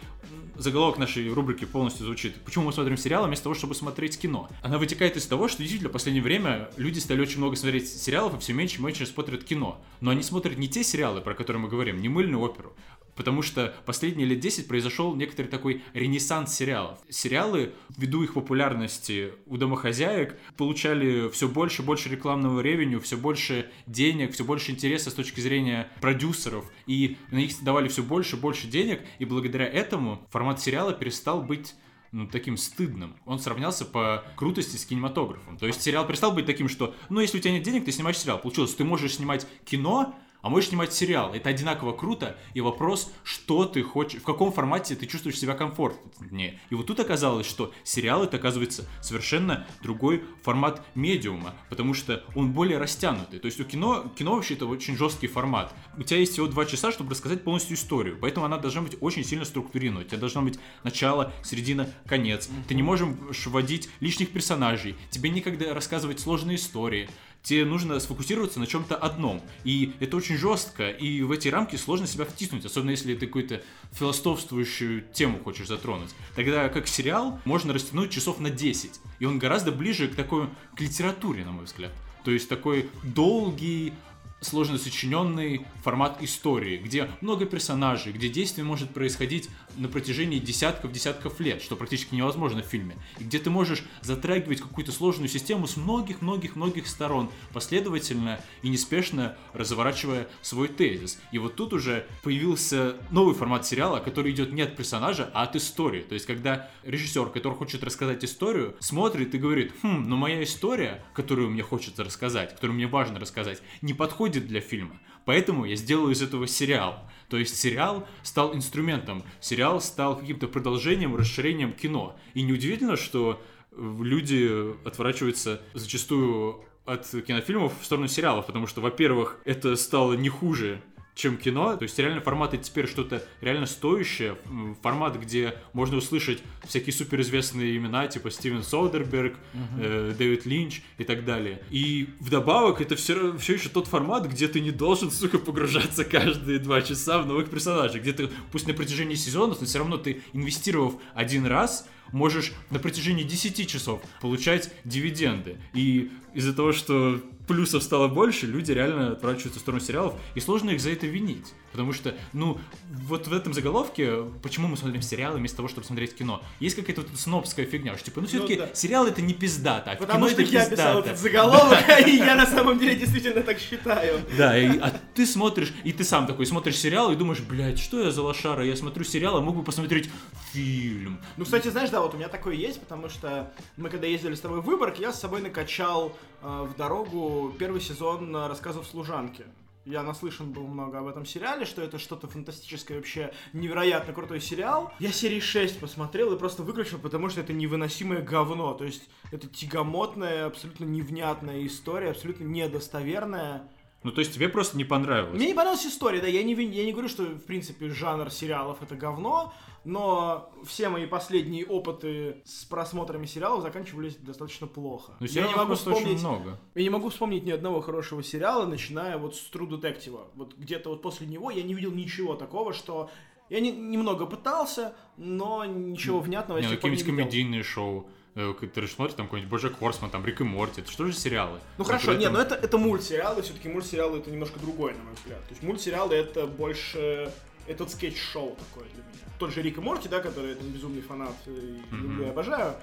S2: заголовок нашей рубрики полностью звучит «Почему мы смотрим сериалы вместо того, чтобы смотреть кино?». Она вытекает из того, что действительно в последнее время люди стали очень много смотреть сериалов и все меньше и меньше смотрят кино. Но они смотрят не те сериалы, про которые мы говорим, не мыльную оперу, Потому что последние лет 10 произошел некоторый такой ренессанс сериалов. Сериалы, ввиду их популярности у домохозяек, получали все больше и больше рекламного ревеню, все больше денег, все больше интереса с точки зрения продюсеров. И на них давали все больше и больше денег. И благодаря этому формат сериала перестал быть ну, таким стыдным. Он сравнялся по крутости с кинематографом. То есть сериал перестал быть таким, что, ну, если у тебя нет денег, ты снимаешь сериал. Получилось, ты можешь снимать кино, а можешь снимать сериал. Это одинаково круто. И вопрос, что ты хочешь, в каком формате ты чувствуешь себя комфортнее. И вот тут оказалось, что сериал это оказывается совершенно другой формат медиума, потому что он более растянутый. То есть у кино, кино вообще это очень жесткий формат. У тебя есть всего два часа, чтобы рассказать полностью историю, поэтому она должна быть очень сильно структурирована. У тебя должно быть начало, середина, конец. Ты не можешь вводить лишних персонажей. Тебе некогда рассказывать сложные истории тебе нужно сфокусироваться на чем-то одном. И это очень жестко, и в эти рамки сложно себя втиснуть, особенно если ты какую-то философствующую тему хочешь затронуть. Тогда как сериал можно растянуть часов на 10, и он гораздо ближе к такой, к литературе, на мой взгляд. То есть такой долгий, сложно сочиненный формат истории, где много персонажей, где действие может происходить на протяжении десятков-десятков лет, что практически невозможно в фильме, и где ты можешь затрагивать какую-то сложную систему с многих-многих-многих сторон, последовательно и неспешно разворачивая свой тезис. И вот тут уже появился новый формат сериала, который идет не от персонажа, а от истории. То есть, когда режиссер, который хочет рассказать историю, смотрит и говорит, хм, но моя история, которую мне хочется рассказать, которую мне важно рассказать, не подходит для фильма. Поэтому я сделаю из этого сериал. То есть сериал стал инструментом, сериал стал каким-то продолжением, расширением кино. И неудивительно, что э, люди отворачиваются зачастую от кинофильмов в сторону сериалов, потому что, во-первых, это стало не хуже, чем кино. То есть реально формат это теперь что-то реально стоящее. Формат, где можно услышать всякие суперизвестные имена, типа Стивен Содерберг, uh-huh. э, Дэвид Линч и так далее. И вдобавок это все, все еще тот формат, где ты не должен, сука, погружаться каждые два часа в новых персонажей. Где ты, пусть на протяжении сезонов, но все равно ты, инвестировав один раз, можешь на протяжении 10 часов получать дивиденды. И из-за того, что плюсов стало больше, люди реально отворачиваются в сторону сериалов, и сложно их за это винить. Потому что, ну, вот в этом заголовке, почему мы смотрим сериалы вместо того, чтобы смотреть кино, есть какая-то вот снобская фигня, что типа, ну все-таки ну, да. сериал это не пиздата, а
S1: Потому
S2: кино
S1: что
S2: это
S1: я
S2: пиздата.
S1: писал этот заголовок, и я на самом деле действительно так считаю.
S2: Да, а ты смотришь, и ты сам такой смотришь сериал и думаешь, блядь, что я за лошара, я смотрю сериал, а мог бы посмотреть фильм.
S1: Ну, кстати, знаешь, да, вот у меня такое есть, потому что мы когда ездили с тобой в Выборг, я с собой накачал э, в дорогу первый сезон рассказов служанки я наслышан был много об этом сериале, что это что-то фантастическое, вообще невероятно крутой сериал. Я серии 6 посмотрел и просто выключил, потому что это невыносимое говно. То есть это тягомотная, абсолютно невнятная история, абсолютно недостоверная.
S2: Ну, то есть тебе просто не понравилось?
S1: Мне не понравилась история, да, я не, я не говорю, что, в принципе, жанр сериалов это говно, но все мои последние опыты с просмотрами сериалов заканчивались достаточно плохо.
S2: Но я не могу вспомнить, много.
S1: Я не могу вспомнить ни одного хорошего сериала, начиная вот с True Detective. Вот где-то вот после него я не видел ничего такого, что я не, немного пытался, но ничего внятного
S2: не,
S1: я
S2: ну, какие-нибудь комедийные шоу ты же смотришь, там какой-нибудь Божек Хорсман, там Рик и Морти, это что же сериалы?
S1: Ну хорошо, нет, но это, это мультсериалы, все-таки мультсериалы это немножко другое, на мой взгляд. То есть мультсериалы это больше этот скетч-шоу такое для меня. Тот же Рик и Морти, да, который я там безумный фанат и mm-hmm. люблю и обожаю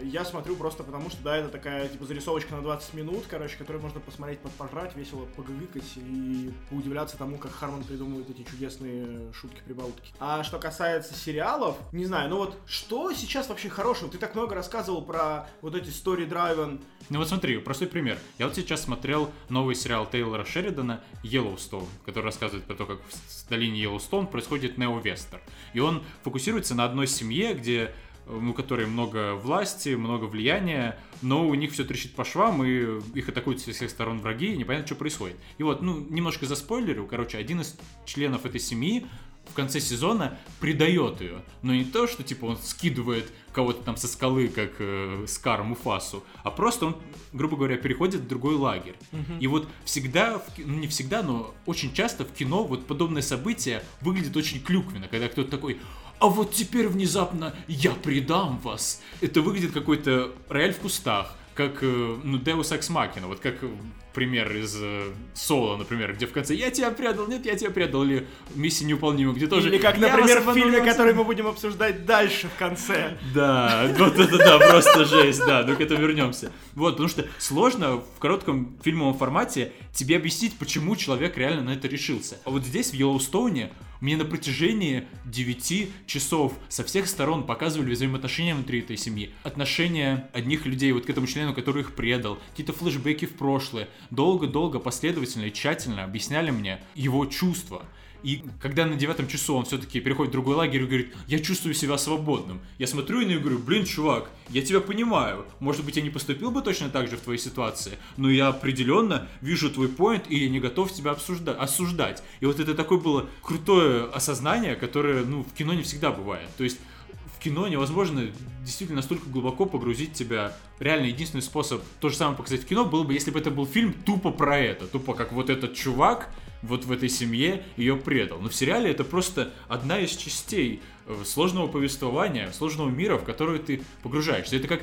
S1: я смотрю просто потому, что, да, это такая, типа, зарисовочка на 20 минут, короче, которую можно посмотреть, подпожрать, весело погыкать и поудивляться тому, как Харман придумывает эти чудесные шутки-прибаутки. А что касается сериалов, не знаю, ну вот, что сейчас вообще хорошего? Ты так много рассказывал про вот эти story driven
S2: ну вот смотри, простой пример. Я вот сейчас смотрел новый сериал Тейлора Шеридана «Йеллоустоун», который рассказывает про то, как в долине Йеллоустоун происходит неовестер. И он фокусируется на одной семье, где у которой много власти, много влияния, но у них все трещит по швам, и их атакуют со всех сторон враги, и непонятно, что происходит. И вот, ну, немножко за спойлерю, короче, один из членов этой семьи в конце сезона предает ее. Но не то, что типа он скидывает кого-то там со скалы, как э, Скар Муфасу, а просто он, грубо говоря, переходит в другой лагерь. Угу. И вот всегда, в, ну не всегда, но очень часто в кино вот подобное событие выглядит очень клюквенно, когда кто-то такой, а вот теперь внезапно я предам вас. Это выглядит какой-то рояль в кустах, как, э, ну, Deus Ex Machina, вот как пример из э, Соло, например, где в конце «Я тебя предал, нет, я тебя предал», или «Миссия неуполнима», где тоже
S1: Или как, например, в фильме, который мы будем обсуждать дальше в конце.
S2: Да, вот это да, просто жесть, да, ну к этому вернемся. Вот, потому что сложно в коротком фильмовом формате тебе объяснить, почему человек реально на это решился. А вот здесь, в Йеллоустоуне, мне на протяжении 9 часов со всех сторон показывали взаимоотношения внутри этой семьи. Отношения одних людей вот к этому члену, который их предал, какие-то флешбеки в прошлое. Долго-долго, последовательно и тщательно объясняли мне его чувства. И когда на девятом часу он все-таки переходит в другой лагерь и говорит, я чувствую себя свободным. Я смотрю на него и говорю, блин, чувак, я тебя понимаю. Может быть, я не поступил бы точно так же в твоей ситуации, но я определенно вижу твой поинт, и я не готов тебя обсуждать, осуждать. И вот это такое было крутое осознание, которое, ну, в кино не всегда бывает. То есть кино невозможно действительно настолько глубоко погрузить тебя. Реально единственный способ то же самое показать в кино был бы, если бы это был фильм тупо про это. Тупо как вот этот чувак вот в этой семье ее предал. Но в сериале это просто одна из частей э, сложного повествования, сложного мира, в который ты погружаешься. Это как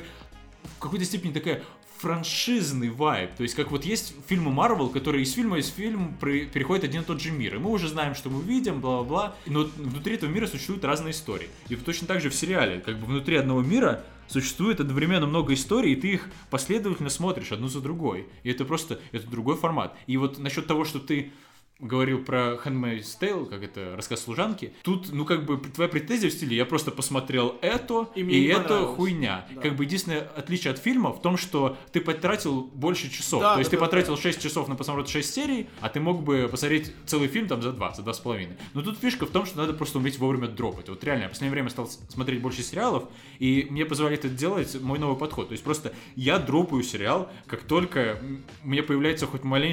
S2: в какой-то степени такая франшизный вайб. То есть, как вот есть фильмы Марвел, которые из фильма из фильма переходят один и тот же мир. И мы уже знаем, что мы видим, бла-бла-бла. Но внутри этого мира существуют разные истории. И точно так же в сериале. Как бы внутри одного мира существует одновременно много историй, и ты их последовательно смотришь одну за другой. И это просто, это другой формат. И вот насчет того, что ты говорил про Handmaid's Tale, как это, рассказ служанки. Тут, ну, как бы, твоя претензия в стиле, я просто посмотрел это, и, и это хуйня. Да. Как бы, единственное отличие от фильма в том, что ты потратил больше часов. Да, То есть да, ты да, потратил да. 6 часов на просмотр 6 серий, а ты мог бы посмотреть целый фильм там за 2, за 2,5. Но тут фишка в том, что надо просто уметь вовремя дропать. Вот реально, я в последнее время стал смотреть больше сериалов, и мне позволяет это делать мой новый подход. То есть просто я дропаю сериал, как только мне появляется хоть маленькая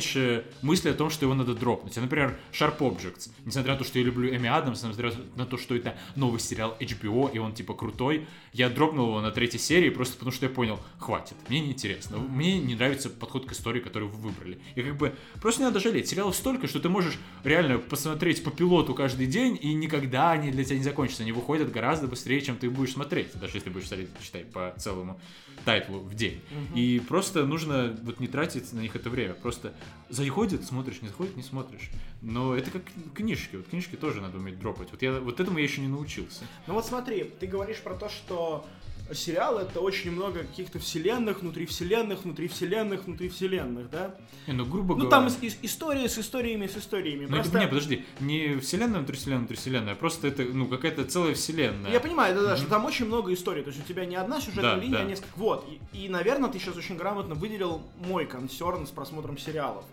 S2: мысль о том, что его надо дропнуть А, например, Sharp Objects. Несмотря на то, что я люблю Эми Адамс, несмотря на то, что это новый сериал HBO, и он типа крутой, я дропнул его на третьей серии просто потому, что я понял, хватит, мне не интересно. Мне не нравится подход к истории, который вы выбрали. И как бы просто не надо жалеть. Сериалов столько, что ты можешь реально посмотреть по пилоту каждый день, и никогда они для тебя не закончатся. Они выходят гораздо быстрее, чем ты будешь смотреть. Даже если будешь читать по целому тайтлу в день. Угу. И просто нужно вот не тратить на них это время. Просто заходит, смотришь, не заходит, не смотришь. Но это как книжки. Вот книжки тоже надо уметь дропать. Вот, я, вот этому я еще не научился.
S1: Ну вот смотри, ты говоришь про то, что сериал это очень много каких-то вселенных, внутри вселенных, внутри вселенных, внутри вселенных, да?
S2: Не, ну, грубо
S1: ну,
S2: говоря...
S1: Ну, там ис- истории с историями, с историями.
S2: Ну, просто... не, подожди, не вселенная внутри вселенной, внутри вселенной, а просто это, ну, какая-то целая вселенная.
S1: Я понимаю, да, да, mm-hmm. что там очень много историй, то есть у тебя не одна сюжетная да, линия, да. а несколько... Вот, и, и, наверное, ты сейчас очень грамотно выделил мой консерн с просмотром сериалов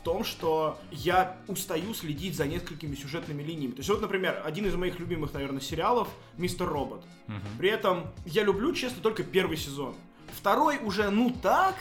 S1: в том, что я устаю следить за несколькими сюжетными линиями. То есть вот, например, один из моих любимых, наверное, сериалов «Мистер Робот». Угу. При этом я люблю, честно, только первый сезон. Второй уже, ну так,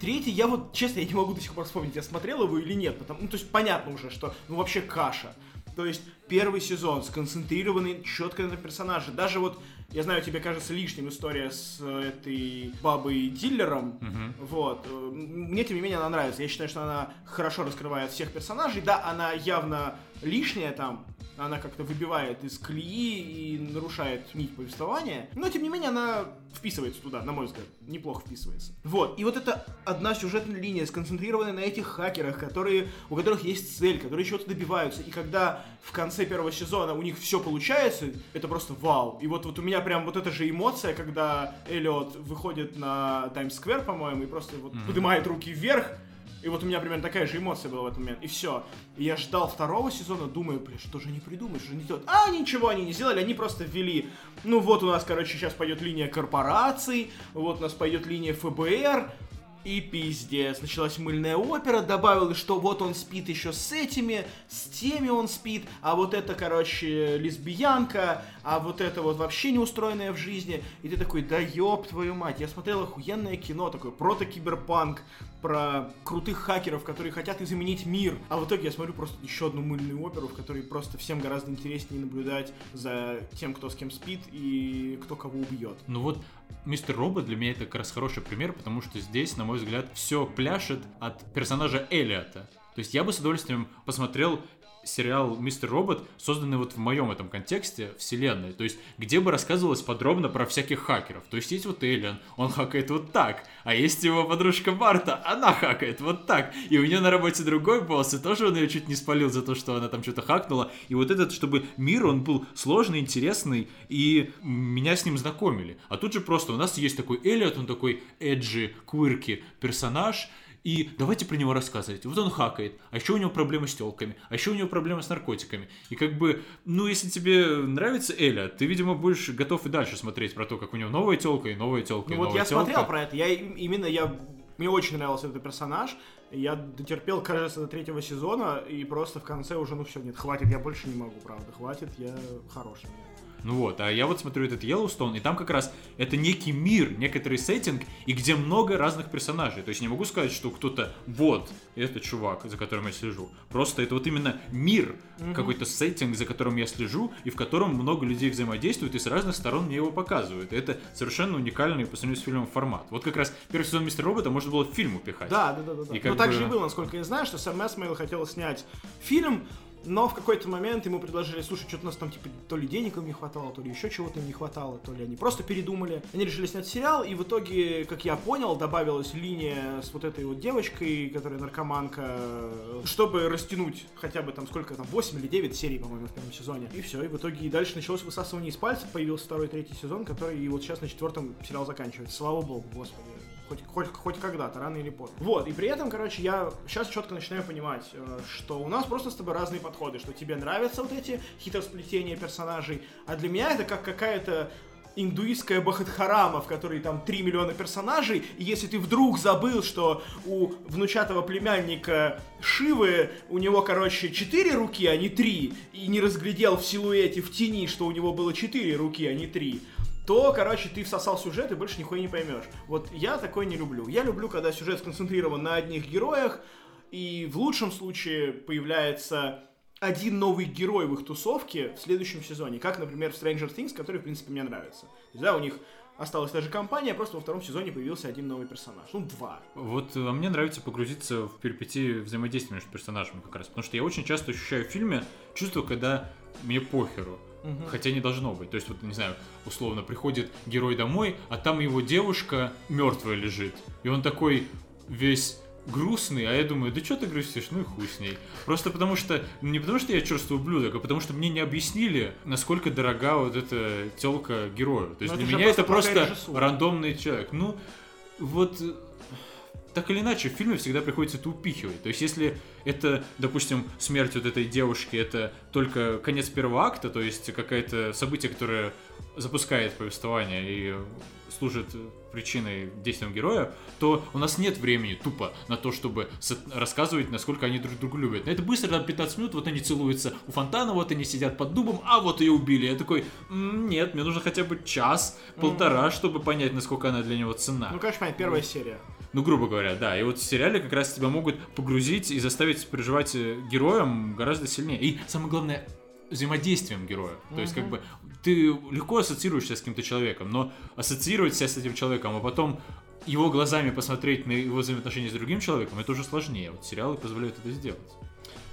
S1: Третий, я вот, честно, я не могу до сих пор вспомнить, я смотрел его или нет, потому, ну, то есть понятно уже, что, ну, вообще каша. То есть первый сезон сконцентрированный четко на персонаже. Даже вот я знаю, тебе кажется лишним история с э, этой бабой-дилером. Угу. Вот. Э, мне, тем не менее, она нравится. Я считаю, что она хорошо раскрывает всех персонажей. Да, она явно лишняя там, она как-то выбивает из колеи и нарушает нить повествования, но тем не менее она вписывается туда, на мой взгляд, неплохо вписывается. Вот, и вот это одна сюжетная линия, сконцентрированная на этих хакерах, которые, у которых есть цель, которые чего-то добиваются, и когда в конце первого сезона у них все получается, это просто вау. И вот, вот у меня прям вот эта же эмоция, когда Эллиот выходит на Таймс-сквер, по-моему, и просто вот mm-hmm. поднимает руки вверх, и вот у меня примерно такая же эмоция была в этот момент. И все. И я ждал второго сезона, думаю, блин, что же они придумают, что же они делают? А, ничего они не сделали, они просто ввели. Ну вот у нас, короче, сейчас пойдет линия корпораций, вот у нас пойдет линия ФБР, и пиздец, началась мыльная опера, добавил, что вот он спит еще с этими, с теми он спит, а вот это, короче, лесбиянка, а вот это вот вообще не устроенное в жизни. И ты такой, да ёб твою мать, я смотрел охуенное кино, такое прото-киберпанк, про крутых хакеров, которые хотят изменить мир. А в итоге я смотрю просто еще одну мыльную оперу, в которой просто всем гораздо интереснее наблюдать за тем, кто с кем спит и кто кого убьет.
S2: Ну вот Мистер Робот для меня это как раз хороший пример, потому что здесь, на мой взгляд, все пляшет от персонажа Элиота. То есть я бы с удовольствием посмотрел сериал «Мистер Робот», созданный вот в моем этом контексте вселенной, то есть где бы рассказывалось подробно про всяких хакеров. То есть есть вот Эллен, он хакает вот так, а есть его подружка Марта, она хакает вот так, и у нее на работе другой босс, и тоже он ее чуть не спалил за то, что она там что-то хакнула, и вот этот, чтобы мир, он был сложный, интересный, и меня с ним знакомили. А тут же просто у нас есть такой Эллиот, он такой эджи, квирки персонаж, и давайте про него рассказывать. Вот он хакает, а еще у него проблемы с телками, а еще у него проблемы с наркотиками. И как бы, ну, если тебе нравится Эля, ты, видимо, будешь готов и дальше смотреть про то, как у него новая телка и новая телка. Ну,
S1: и
S2: вот
S1: новая
S2: я
S1: телка. смотрел про это. Я именно я мне очень нравился этот персонаж. Я дотерпел, кажется, до третьего сезона, и просто в конце уже, ну все, нет, хватит, я больше не могу, правда, хватит, я хороший.
S2: Ну вот, а я вот смотрю этот Yellowstone, и там как раз это некий мир, некоторый сеттинг, и где много разных персонажей. То есть не могу сказать, что кто-то вот, это чувак, за которым я слежу. Просто это вот именно мир, mm-hmm. какой-то сеттинг, за которым я слежу, и в котором много людей взаимодействуют, и с разных сторон мне его показывают. И это совершенно уникальный по сравнению с фильмом формат. Вот как раз первый сезон Мистер Робота можно было в фильм упихать.
S1: Да, да, да, да. И ну так же и было, насколько я знаю, что Сэм Эсмейл хотел снять фильм, но в какой-то момент ему предложили, слушай, что-то у нас там типа то ли денег им не хватало, то ли еще чего-то им не хватало, то ли они просто передумали. Они решили снять сериал, и в итоге, как я понял, добавилась линия с вот этой вот девочкой, которая наркоманка, чтобы растянуть хотя бы там сколько там, 8 или 9 серий, по-моему, в первом сезоне. И все, и в итоге и дальше началось высасывание из пальцев, появился второй, третий сезон, который и вот сейчас на четвертом сериал заканчивается. Слава богу, господи хоть, хоть, хоть когда-то, рано или поздно. Вот, и при этом, короче, я сейчас четко начинаю понимать, э, что у нас просто с тобой разные подходы, что тебе нравятся вот эти хитросплетения персонажей, а для меня это как какая-то индуистская Бахатхарама, в которой там 3 миллиона персонажей, и если ты вдруг забыл, что у внучатого племянника Шивы у него, короче, 4 руки, а не 3, и не разглядел в силуэте, в тени, что у него было 4 руки, а не 3, то, короче, ты всосал сюжет и больше нихуя не поймешь. Вот я такое не люблю. Я люблю, когда сюжет сконцентрирован на одних героях, и в лучшем случае появляется один новый герой в их тусовке в следующем сезоне, как, например, в Stranger Things, который, в принципе, мне нравится. Да, у них осталась та же компания, просто во втором сезоне появился один новый персонаж. Ну, два.
S2: Вот а мне нравится погрузиться в перипетии взаимодействия между персонажами как раз. Потому что я очень часто ощущаю в фильме чувство, когда мне похеру. Угу. Хотя не должно быть. То есть, вот, не знаю, условно, приходит герой домой, а там его девушка мертвая лежит. И он такой весь грустный, а я думаю, да что ты грустишь, ну и хуй с ней. Просто потому что, не потому что я черствый ублюдок, а потому что мне не объяснили, насколько дорога вот эта телка герою. То есть Но ну, для меня это просто режиссура. рандомный человек. Ну, вот так или иначе, в фильме всегда приходится это упихивать. То есть, если это, допустим, смерть вот этой девушки, это только конец первого акта, то есть какое-то событие, которое запускает повествование и служит причиной действиям героя, то у нас нет времени тупо на то, чтобы рассказывать, насколько они друг друга любят. Это быстро, там 15 минут, вот они целуются у фонтана, вот они сидят под дубом, а вот ее убили. Я такой, нет, мне нужно хотя бы час, полтора, mm-hmm. чтобы понять, насколько она для него цена.
S1: Ну, конечно, понятно, первая серия.
S2: Ну, грубо говоря, да. И вот в сериале как раз тебя могут погрузить и заставить переживать э, героям гораздо сильнее. И самое главное, взаимодействием героя. Mm-hmm. То есть, как бы, ты легко ассоциируешься с каким-то человеком, но ассоциировать себя с этим человеком, а потом его глазами посмотреть на его взаимоотношения с другим человеком, это уже сложнее. Вот сериалы позволяют это сделать.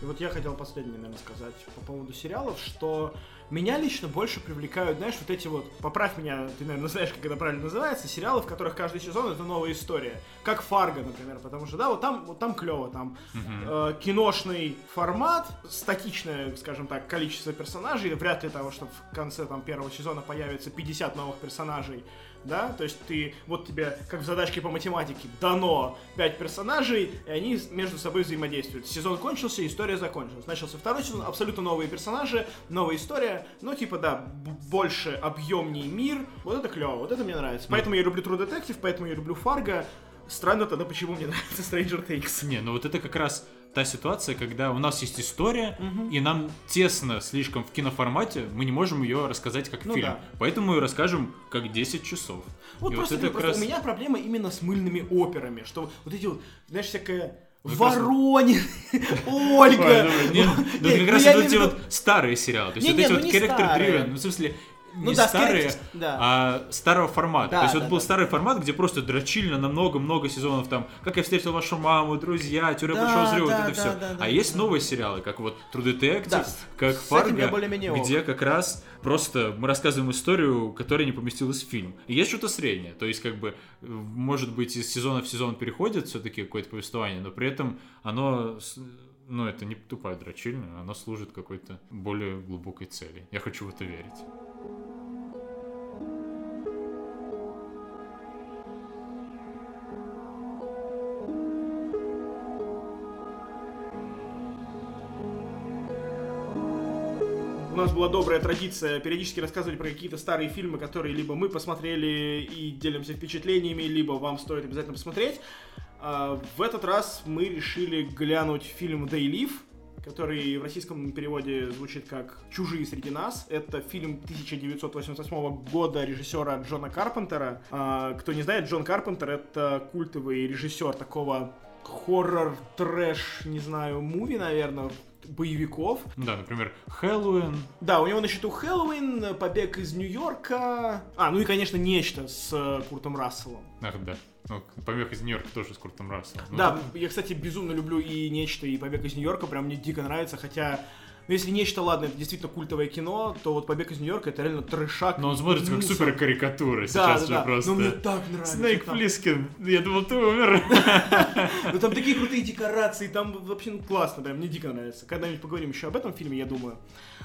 S1: И вот я хотел последнее, наверное, сказать по поводу сериалов, что меня лично больше привлекают, знаешь, вот эти вот, поправь меня, ты, наверное, знаешь, как это правильно называется, сериалы, в которых каждый сезон это новая история. Как Фарго, например, потому что, да, вот там, вот там клево, там uh-huh. э, киношный формат, статичное, скажем так, количество персонажей, вряд ли того, что в конце там первого сезона появится 50 новых персонажей, да, то есть ты, вот тебе, как в задачке по математике, дано 5 персонажей, и они между собой взаимодействуют. Сезон кончился, история закончилась. Начался второй сезон, абсолютно новые персонажи, новая история, ну, типа, да, больше, объемнее мир, вот это клево, вот это мне нравится. Поэтому я люблю True Detective, поэтому я люблю Фарго, Странно тогда, почему мне нравится Stranger Things.
S2: Не, ну вот это как раз та ситуация, когда у нас есть история, угу. и нам тесно слишком в киноформате, мы не можем ее рассказать как ну, фильм. Да. Поэтому мы расскажем как 10 часов.
S1: Вот и просто, вот это просто раз... у меня проблема именно с мыльными операми, что вот эти вот, знаешь, всякая Воронин, Ольга.
S2: Ну как раз эти вот старые сериалы. То есть вот эти вот character driven, ну в смысле, ну, не да, старые, да. а старого формата. Да, То есть да, вот был да. старый формат, где просто дрочильно на много-много сезонов там, как я встретил вашу маму, друзья, теория да, большого взрыва, да, вот это да, все. Да, да, а да, есть да. новые сериалы, как вот True Detective, да, как Фарго, где как раз просто мы рассказываем историю, которая не поместилась в фильм. И есть что-то среднее. То есть, как бы, может быть, из сезона в сезон переходит все-таки какое-то повествование, но при этом оно ну, это не тупая дрочильня, оно служит какой-то более глубокой цели. Я хочу в это верить.
S1: Нас была добрая традиция периодически рассказывать про какие-то старые фильмы, которые либо мы посмотрели и делимся впечатлениями, либо вам стоит обязательно посмотреть. А, в этот раз мы решили глянуть фильм «They Live», который в российском переводе звучит как «Чужие среди нас». Это фильм 1988 года режиссера Джона Карпентера. А, кто не знает, Джон Карпентер — это культовый режиссер такого хоррор, трэш, не знаю, муви, наверное, боевиков.
S2: Да, например, Хэллоуин.
S1: Да, у него на счету Хэллоуин, Побег из Нью-Йорка. А, ну и, конечно, Нечто с э, Куртом Расселом.
S2: Ах, да. Ну, Побег из Нью-Йорка тоже с Куртом Расселом.
S1: Ну, да, там... я, кстати, безумно люблю и Нечто, и Побег из Нью-Йорка. Прям мне дико нравится, хотя но если нечто, ладно, это действительно культовое кино, то вот «Побег из Нью-Йорка» это реально трешак.
S2: Но он смотрится как супер карикатура да, сейчас да, же да. просто.
S1: Ну мне так нравится.
S2: Снейк там... Плискин, я думал, ты умер.
S1: Ну там такие крутые декорации, там вообще ну, классно, прям мне дико нравится. Когда-нибудь поговорим еще об этом фильме, я думаю.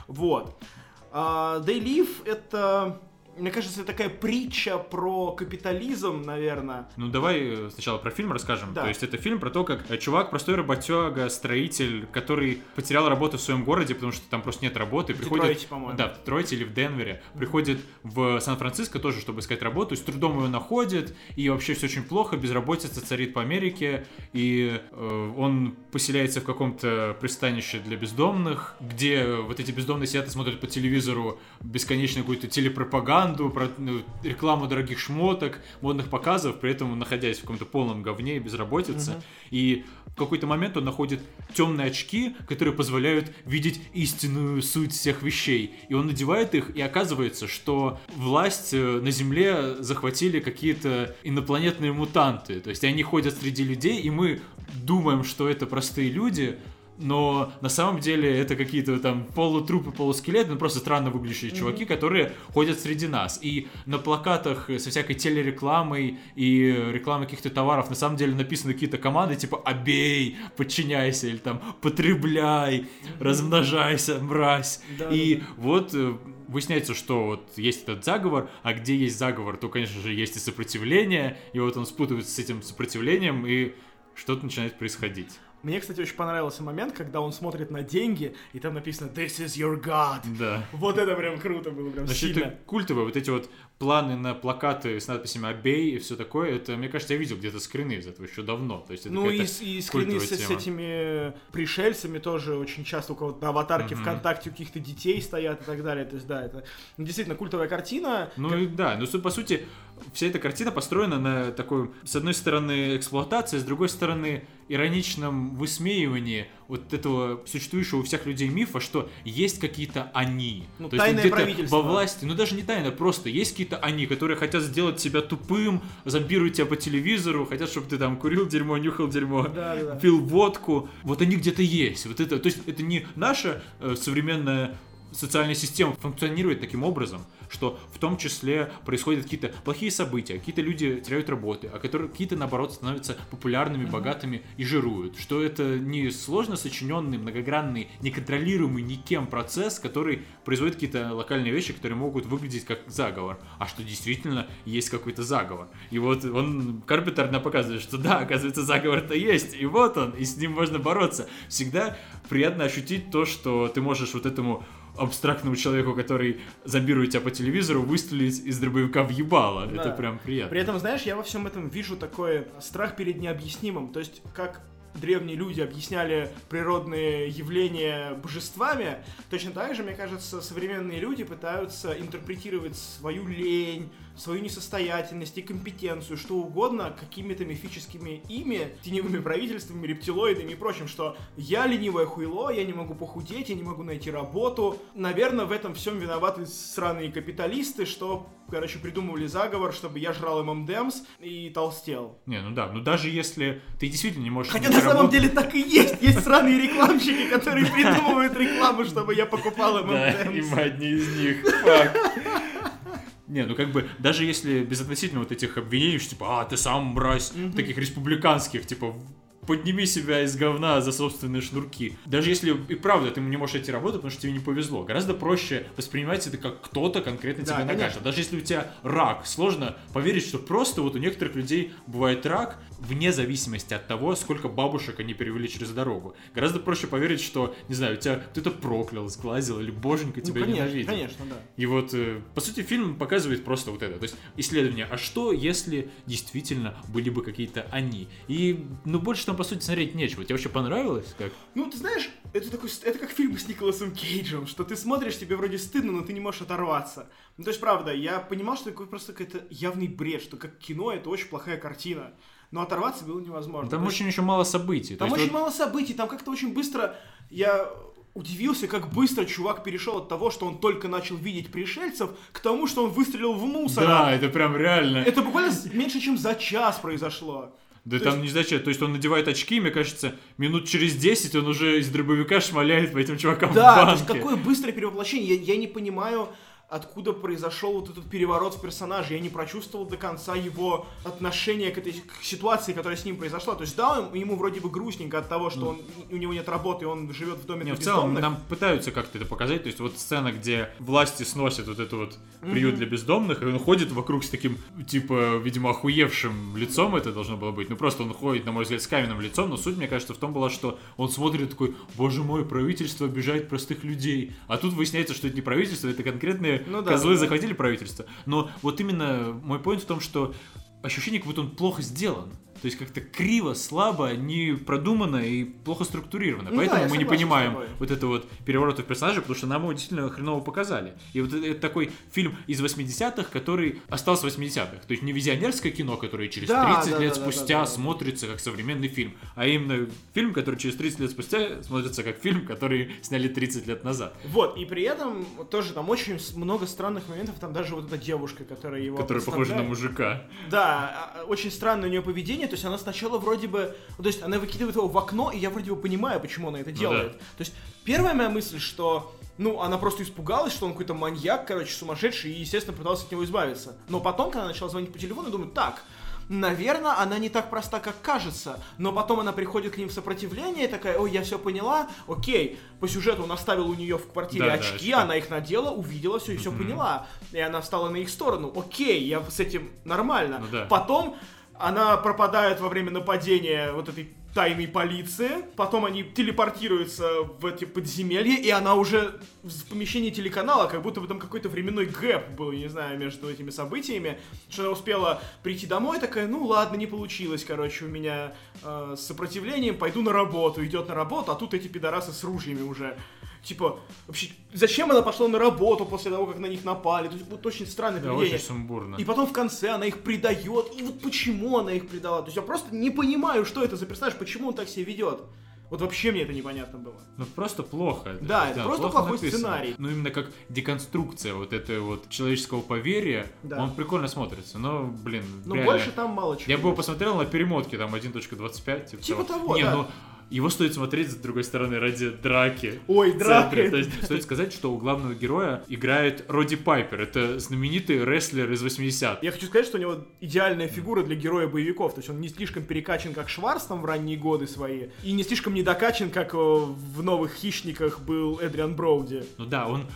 S1: Вот. Uh, They Live это мне кажется, это такая притча про капитализм, наверное.
S2: Ну, давай э, сначала про фильм расскажем. Да. То есть это фильм про то, как э, чувак, простой работяга, строитель, который потерял работу в своем городе, потому что там просто нет работы.
S1: В приходит, Детройте, по-моему.
S2: Да, в Детройте или в Денвере. Приходит в Сан-Франциско тоже, чтобы искать работу, с трудом ее находит, и вообще все очень плохо, безработица царит по Америке, и э, он поселяется в каком-то пристанище для бездомных, где вот эти бездомные сидят и смотрят по телевизору бесконечную какую-то телепропаганду, пропаганду, про ну, рекламу дорогих шмоток, модных показов, при этом находясь в каком-то полном говне, безработице.
S1: Мгм.
S2: И в какой-то момент он находит темные очки, которые позволяют видеть истинную суть всех вещей. И он надевает их, и оказывается, что власть э, на Земле захватили какие-то инопланетные мутанты. То есть они ходят среди людей, и мы думаем, что это простые люди, но на самом деле это какие-то там полутрупы, полускелеты, ну просто странно выглядящие чуваки, которые ходят среди нас. И на плакатах со всякой телерекламой и рекламой каких-то товаров на самом деле написаны какие-то команды типа «обей», «подчиняйся» или там «потребляй», «размножайся, мразь».
S1: Да,
S2: и
S1: да, да.
S2: вот э, выясняется, что вот есть этот заговор, а где есть заговор, то, конечно же, есть и сопротивление, и вот он спутывается с этим сопротивлением, и что-то начинает происходить.
S1: Мне, кстати, очень понравился момент, когда он смотрит на деньги, и там написано «This is your God».
S2: Да.
S1: Вот это прям круто было, прям
S2: Значит,
S1: сильно.
S2: это культовые вот эти вот планы на плакаты с надписями «Обей» и все такое, это, мне кажется, я видел где-то скрины из этого еще давно. То есть это
S1: Ну и, и скрины с, с этими пришельцами тоже очень часто у кого-то на аватарке
S2: Мгм.
S1: ВКонтакте у каких-то детей стоят и так далее. То есть, да, это действительно культовая картина.
S2: Ну и да, ну по сути вся эта картина построена на такой, с одной стороны, эксплуатации, с другой стороны, ироничном высмеивании вот этого существующего у всех людей мифа, что есть какие-то они.
S1: Ну,
S2: То есть
S1: тайное
S2: где-то
S1: правительство.
S2: во власти, ну даже не тайно, просто есть какие-то они, которые хотят сделать тебя тупым, зомбируют тебя по телевизору, хотят, чтобы ты там курил дерьмо, нюхал дерьмо,
S1: да, да.
S2: пил водку. Вот они где-то есть. Вот это, то есть это не наша э, современная социальная система функционирует таким образом, что в том числе происходят какие-то плохие события, какие-то люди теряют работы, а которые какие-то наоборот становятся популярными, богатыми и жируют. Что это не сложно сочиненный, многогранный, неконтролируемый никем процесс, который производит какие-то локальные вещи, которые могут выглядеть как заговор, а что действительно есть какой-то заговор. И вот он, Карпентер нам показывает, что да, оказывается, заговор-то есть, и вот он, и с ним можно бороться. Всегда приятно ощутить то, что ты можешь вот этому абстрактному человеку, который зомбирует тебя по телевизору, выстрелить из дробовика в ебало.
S1: Да.
S2: Это прям приятно.
S1: При этом, знаешь, я во всем этом вижу такой страх перед необъяснимым. То есть, как древние люди объясняли природные явления божествами, точно так же, мне кажется, современные люди пытаются интерпретировать свою лень, свою несостоятельность и компетенцию, что угодно, какими-то мифическими ими, теневыми правительствами, рептилоидами и прочим, что я ленивое хуйло, я не могу похудеть, я не могу найти работу. Наверное, в этом всем виноваты сраные капиталисты, что, короче, придумывали заговор, чтобы я жрал ММДМС и толстел.
S2: Не, ну да, ну даже если ты действительно не можешь...
S1: Хотя на самом
S2: работу-
S1: деле так и есть. Есть сраные рекламщики, которые придумывают рекламу, чтобы я покупал
S2: Да, и
S1: ММДМС.
S2: мы одни из них. Фак. Не, ну как бы, даже если безотносительно вот этих обвинений, что типа, а, ты сам мразь, таких республиканских, типа, подними себя из говна за собственные шнурки. Даже если и правда ты не можешь найти работу, потому что тебе не повезло. Гораздо проще воспринимать это как кто-то конкретно
S1: Да,
S2: тебя накажет.
S1: конечно.
S2: Даже если у тебя рак, сложно поверить, что просто вот у некоторых людей бывает рак вне зависимости от того, сколько бабушек они перевели через дорогу. Гораздо проще поверить, что, не знаю, тебя кто-то проклял, сглазил, или боженька
S1: Ну,
S2: тебя
S1: конечно,
S2: ненавидит.
S1: конечно, да.
S2: И вот, э, по сути, фильм показывает просто вот это. То есть исследование, а что, если действительно были бы какие-то они? И, ну, больше там, по сути, смотреть нечего. Тебе вообще понравилось? Как?
S1: Ну, ты знаешь, это такой, это как фильм с Николасом Кейджем, что ты смотришь, тебе вроде стыдно, но ты не можешь оторваться. Ну, то есть, правда, я понимал, что это просто какой-то явный бред, что как кино это очень плохая картина. Но оторваться было невозможно.
S2: Там
S1: есть
S2: очень еще мало событий.
S1: Там очень
S2: вот-
S1: мало событий, там как-то очень быстро я удивился, как быстро чувак перешел от того, что он только начал видеть пришельцев, к тому, что он выстрелил в мусор.
S2: Да, это прям реально.
S1: Это буквально меньше, чем за час произошло.
S2: Да
S1: то
S2: там
S1: есть-
S2: не зачем. То есть он надевает очки, мне кажется, минут через 10 он уже из дробовика шмаляет по этим чувакам в
S1: Да, то
S2: банке.
S1: есть какое быстрое перевоплощение. Я, я не понимаю, откуда произошел вот этот переворот в персонаже. Я не прочувствовал до конца его отношение к этой к ситуации, которая с ним произошла. То есть да, он- ему вроде бы грустненько от того, что он, у него нет работы, и он живет в доме.
S2: Не,
S1: для
S2: в целом нам пытаются как-то это показать. То есть вот сцена, где власти сносят вот это вот приют для бездомных, и он ходит вокруг с таким, типа, видимо, охуевшим лицом это должно было быть. Ну просто он ходит, на мой взгляд, с каменным лицом, но суть, мне кажется, в том была, что он смотрит такой, боже мой, правительство обижает простых людей. А тут выясняется, что это не правительство, это конкретные
S1: Ну да,
S2: козлы
S1: да.
S2: захватили правительство. Но вот именно мой point в том, что ощущение, как будто он плохо сделан. То есть как-то криво, слабо, не продумано и плохо структурировано.
S1: Ну
S2: Поэтому
S1: да,
S2: мы не понимаем вот это вот перевороты в персонаже, потому что нам его действительно хреново показали. И вот это, это такой фильм из 80-х, который остался в 80-х. То есть не визионерское кино, которое через
S1: Да,
S2: 30
S1: да,
S2: лет
S1: да,
S2: спустя
S1: да, да.
S2: смотрится как современный фильм, а именно фильм, который через 30 лет спустя смотрится как фильм, который сняли 30 лет назад.
S1: Вот, и при этом тоже там очень много странных моментов, там даже вот эта девушка, которая его
S2: Который похож на мужика.
S1: Да, а, очень странное у нее поведение, то есть она сначала вроде бы, ну, то есть она выкидывает его в окно, и я вроде бы понимаю, почему она это
S2: Ну
S1: делает.
S2: да.
S1: То есть первая моя мысль, что, ну, она просто испугалась, что он какой-то маньяк, короче, сумасшедший, и, естественно, пыталась от него избавиться. Но потом, когда она начала звонить по телефону, думаю, так, Наверное, она не так проста, как кажется, но потом она приходит к ним в сопротивление такая, ой, я все поняла, окей, по сюжету он оставил у нее в квартире
S2: Да, да,
S1: очки,
S2: очки.
S1: она их надела, увидела все и все поняла, и она встала на их сторону, окей, я с этим нормально.
S2: Ну да.
S1: Потом она пропадает во время нападения вот этой тайной полиции, потом они телепортируются в эти подземелья, и она уже в помещении телеканала, как будто бы там какой-то временной гэп был, я не знаю, между этими событиями, что она успела прийти домой, такая, ну ладно, не получилось, короче, у меня э, сопротивлением, пойду на работу, идет на работу, а тут эти пидорасы с ружьями уже. Типа, вообще, зачем она пошла на работу после того, как на них напали? То есть, вот очень странное
S2: Да,
S1: поведение.
S2: очень сумбурно.
S1: И потом в конце она их предает. И вот почему она их предала? То есть я просто не понимаю, что это за персонаж, почему он так себя ведет. Вот вообще мне это непонятно было.
S2: Ну просто плохо.
S1: Да, это просто
S2: плохо
S1: плохой сценарий.
S2: Ну именно как деконструкция вот этого вот человеческого поверия,
S1: Да.
S2: он прикольно смотрится. Но, блин, реально.
S1: больше там мало чего.
S2: Я бы его посмотрел на перемотке, там 1.25. Типа,
S1: Типа того,
S2: Не,
S1: да.
S2: ну его стоит смотреть, с другой стороны, ради драки.
S1: Ой,
S2: центре. То есть стоит сказать, что у главного героя играет Роди Пайпер. Это знаменитый рестлер из 80-х.
S1: Я хочу сказать, что у него идеальная фигура для героя боевиков. То есть он не слишком перекачан, как Шварц там в ранние годы свои, и не слишком недокачан, как э, в новых хищниках был Эдриан Броуди.
S2: Ну да, он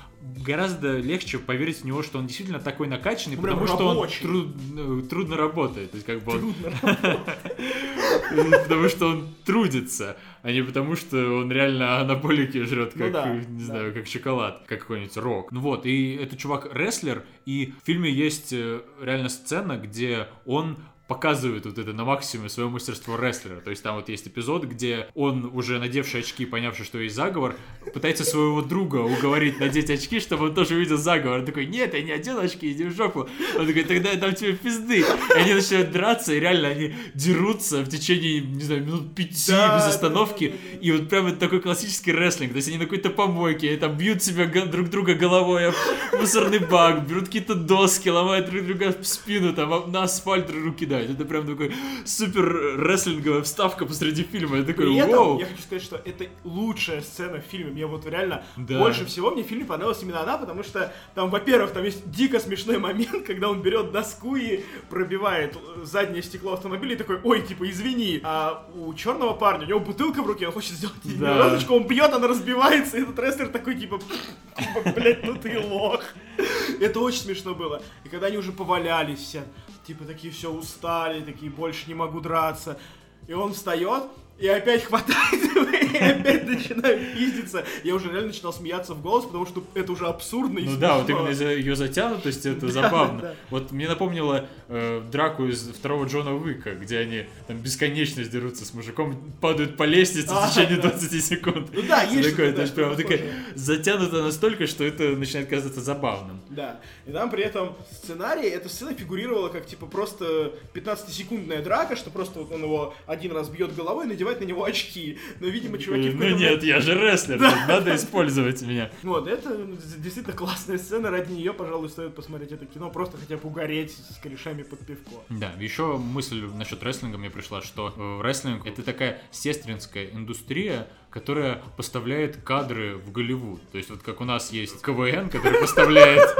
S2: гораздо легче поверить в него, что он действительно такой накачанный,
S1: Он прям
S2: потому что он
S1: рабочий.
S2: труд- э, трудно работает. То есть как бы он- Потому что он трудится, а не потому что он реально анаболики жрет,
S1: Ну
S2: как, не знаю, как шоколад, как какой-нибудь рок. Ну вот, и этот чувак рестлер, и в фильме есть э, реально сцена, где он показывает вот это на максимуме свое мастерство рестлера. То есть там вот есть эпизод, где он, уже надевший очки, понявший, что есть заговор, пытается своего друга уговорить надеть очки, чтобы он тоже увидел заговор. Он такой, нет, я не одел очки, иди в жопу. Он такой, тогда я дам тебе пизды. И они начинают драться, и реально они дерутся в течение, не знаю, минут пяти
S1: Да,
S2: без
S1: да,
S2: остановки.
S1: да, да, да.
S2: И вот прям это такой классический рестлинг. То есть они на какой-то помойке, они там бьют себя друг друга головой об мусорный бак, берут какие-то доски, ломают друг друга в спину, там на асфальт друг другу кидают. Это прям такой супер рестлинговая вставка посреди фильма. Я такой,
S1: При этом, я хочу сказать, что это лучшая сцена в фильме. Мне вот реально
S2: Да.
S1: больше всего мне в фильме понравилась именно она, потому что там, во-первых, там есть дико смешной момент, когда он берет доску и пробивает э, заднее стекло автомобиля и такой, ой, типа, извини. А у черного парня, у него бутылка в руке, он хочет сделать
S2: Да.
S1: розочку, он бьет, она разбивается, и этот рестлер такой, типа, типа, блядь, ну ты лох. Это очень смешно было. И когда они уже повалялись все, типа, такие все устали, такие, больше не могу драться. И он встает, и опять хватает его, и опять начинает пиздиться. Я уже реально начинал смеяться в голос, потому что это уже абсурдно и
S2: Ну да, вот именно из-за ее затянутости это
S1: Да,
S2: забавно.
S1: да.
S2: Вот мне напомнило э, драку из второго Джона Уика, где они там бесконечно дерутся с мужиком, падают по лестнице
S1: А,
S2: в течение
S1: да.
S2: 20 секунд.
S1: Ну да, есть
S2: Такое,
S1: что-то, да,
S2: прям
S1: что-то
S2: такая затянуто настолько, что это начинает казаться забавным.
S1: Да. И там при этом в сценарии эта сцена фигурировала как типа просто 15-секундная драка, что просто вот он его один раз бьет головой и надевает на него очки. Но, видимо, чуваки
S2: Ну нет, я же рестлер, надо использовать меня.
S1: Вот, это действительно классная сцена, ради нее, пожалуй, стоит посмотреть это кино, просто хотя бы угореть с корешами под пивко.
S2: Да, еще мысль насчет рестлинга мне пришла, что э, рестлинг это такая сестринская индустрия, которая поставляет кадры в Голливуд. То есть вот как у нас есть КВН, который поставляет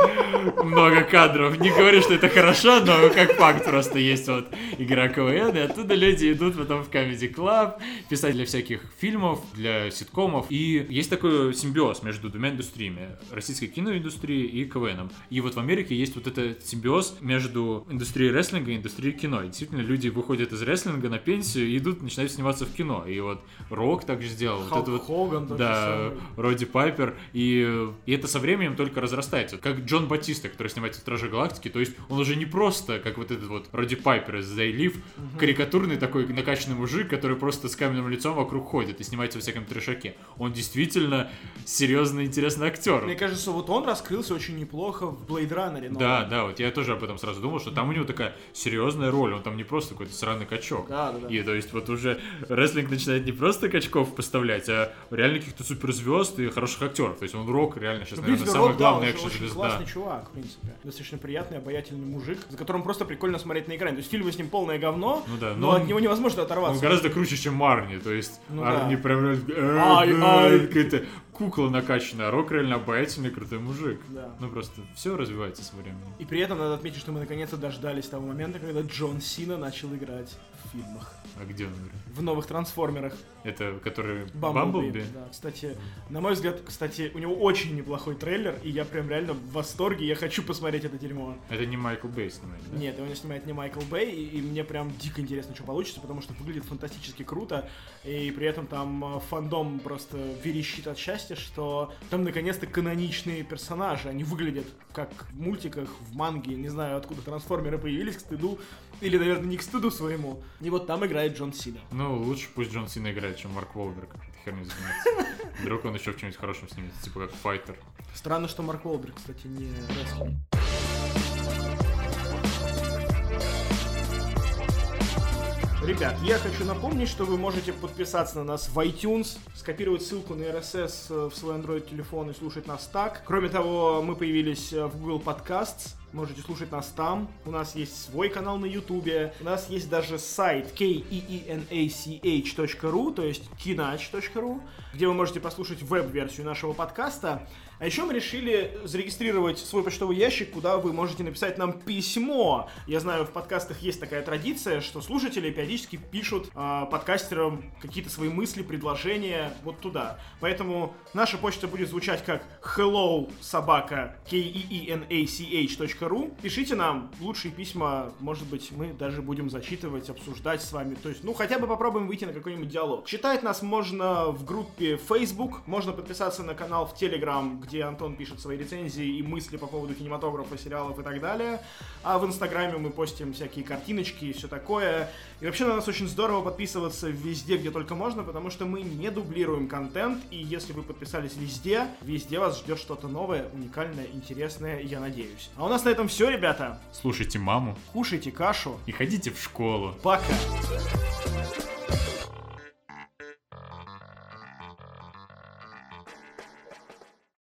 S2: много кадров. Не говорю, что это хорошо, но как факт просто есть вот игра КВН, и оттуда люди идут потом в Comedy Club, писать для всяких фильмов, для ситкомов. И есть такой симбиоз между двумя индустриями. Российской киноиндустрией и КВНом. И вот в Америке есть вот этот симбиоз между индустрией рестлинга и индустрией кино. И действительно, люди выходят из рестлинга на пенсию и идут, начинают сниматься в кино. И вот Рок также сделал, играл.
S1: Халк
S2: вот это вот,
S1: Хоган
S2: да. Роди Пайпер. И, и это со временем только разрастается. Как Джон Батиста, который снимается в Страже Галактики. То есть он уже не просто, как вот этот вот Роди Пайпер из They Live, карикатурный такой накачанный мужик, который просто с каменным лицом вокруг ходит и снимается во всяком трешаке. Он действительно серьезно интересный актер.
S1: Мне кажется, вот он раскрылся очень неплохо в Blade Runner.
S2: Да, да, вот я тоже об этом сразу думал, что там у него такая серьезная роль, он там не просто какой-то сраный качок.
S1: Да, да, да.
S2: И то есть вот уже рестлинг начинает не просто качков поставлять, а реально каких-то суперзвезд и хороших актеров. То есть он рок реально сейчас,
S1: Ну,
S2: наверное,
S1: принципе,
S2: самый
S1: Рок, да,
S2: главный
S1: очень
S2: экшн-звезда.
S1: классный чувак, в принципе. Достаточно приятный, обаятельный мужик, за которым просто прикольно смотреть на экране. То есть фильмы с ним полное говно,
S2: Ну да,
S1: но,
S2: но он-
S1: от него невозможно оторваться.
S2: Он гораздо круче, чем Арни, то есть
S1: Ну
S2: Арни
S1: да.
S2: прям э, какая-то кукла накачанная, а Рок реально обаятельный, крутой мужик.
S1: Да.
S2: Ну просто все развивается со временем.
S1: И при этом надо отметить, что мы наконец-то дождались того момента, когда Джон Сина начал играть в фильмах.
S2: А где он играет?
S1: В новых трансформерах.
S2: Это который
S1: Бамблби.
S2: Бамблби?
S1: Да, кстати, на мой взгляд, кстати, у него очень неплохой трейлер, и я прям реально в восторге, я хочу посмотреть это дерьмо.
S2: Это не Майкл Бей снимает, да?
S1: Нет, его не снимает не Майкл Бэй, и, и мне прям дико интересно, что получится, потому что выглядит фантастически круто, и при этом там э, фандом просто верещит от счастья, что там наконец-то каноничные персонажи, они выглядят как в мультиках, в манге, не знаю, откуда трансформеры появились, к стыду, или, наверное, не к стыду своему. И вот там играет Джон Сина.
S2: Ну, лучше пусть Джон Сина играет, чем Марк Уолберг. Этой херней занимается. Вдруг он еще в чем-нибудь хорошем снимется, типа как файтер.
S1: Странно, что Марк Уолберг, кстати, не рестлер. Ребят, я хочу напомнить, что вы можете подписаться на нас в iTunes, скопировать ссылку на RSS э, в свой Android телефон и слушать нас так. Кроме того, мы появились э, в Google Podcasts, можете слушать нас там. У нас есть свой канал на YouTube, у нас есть даже сайт keenach.ru, то есть kinach.ru, где вы можете послушать веб-версию нашего подкаста. А еще мы решили зарегистрировать свой почтовый ящик, куда вы можете написать нам письмо. Я знаю, в подкастах есть такая традиция, что слушатели периодически пишут э, подкастерам какие-то свои мысли, предложения вот туда. Поэтому наша почта будет звучать как hello собака k-e-e-n-a-c-h.ru. Пишите нам лучшие письма, может быть, мы даже будем зачитывать, обсуждать с вами. То есть, ну, хотя бы попробуем выйти на какой-нибудь диалог. Читать нас можно в группе Facebook, можно подписаться на канал в Telegram, где Антон пишет свои рецензии и мысли по поводу кинематографа, сериалов и так далее. А в Инстаграме мы постим всякие картиночки и все такое. И вообще на нас очень здорово подписываться везде, где только можно, потому что мы не дублируем контент, и если вы подписались везде, везде вас ждет что-то новое, уникальное, интересное, я надеюсь. А у нас на этом все, ребята.
S2: Слушайте маму
S1: Кушайте кашу.
S2: и ходите в школу.
S1: Пока.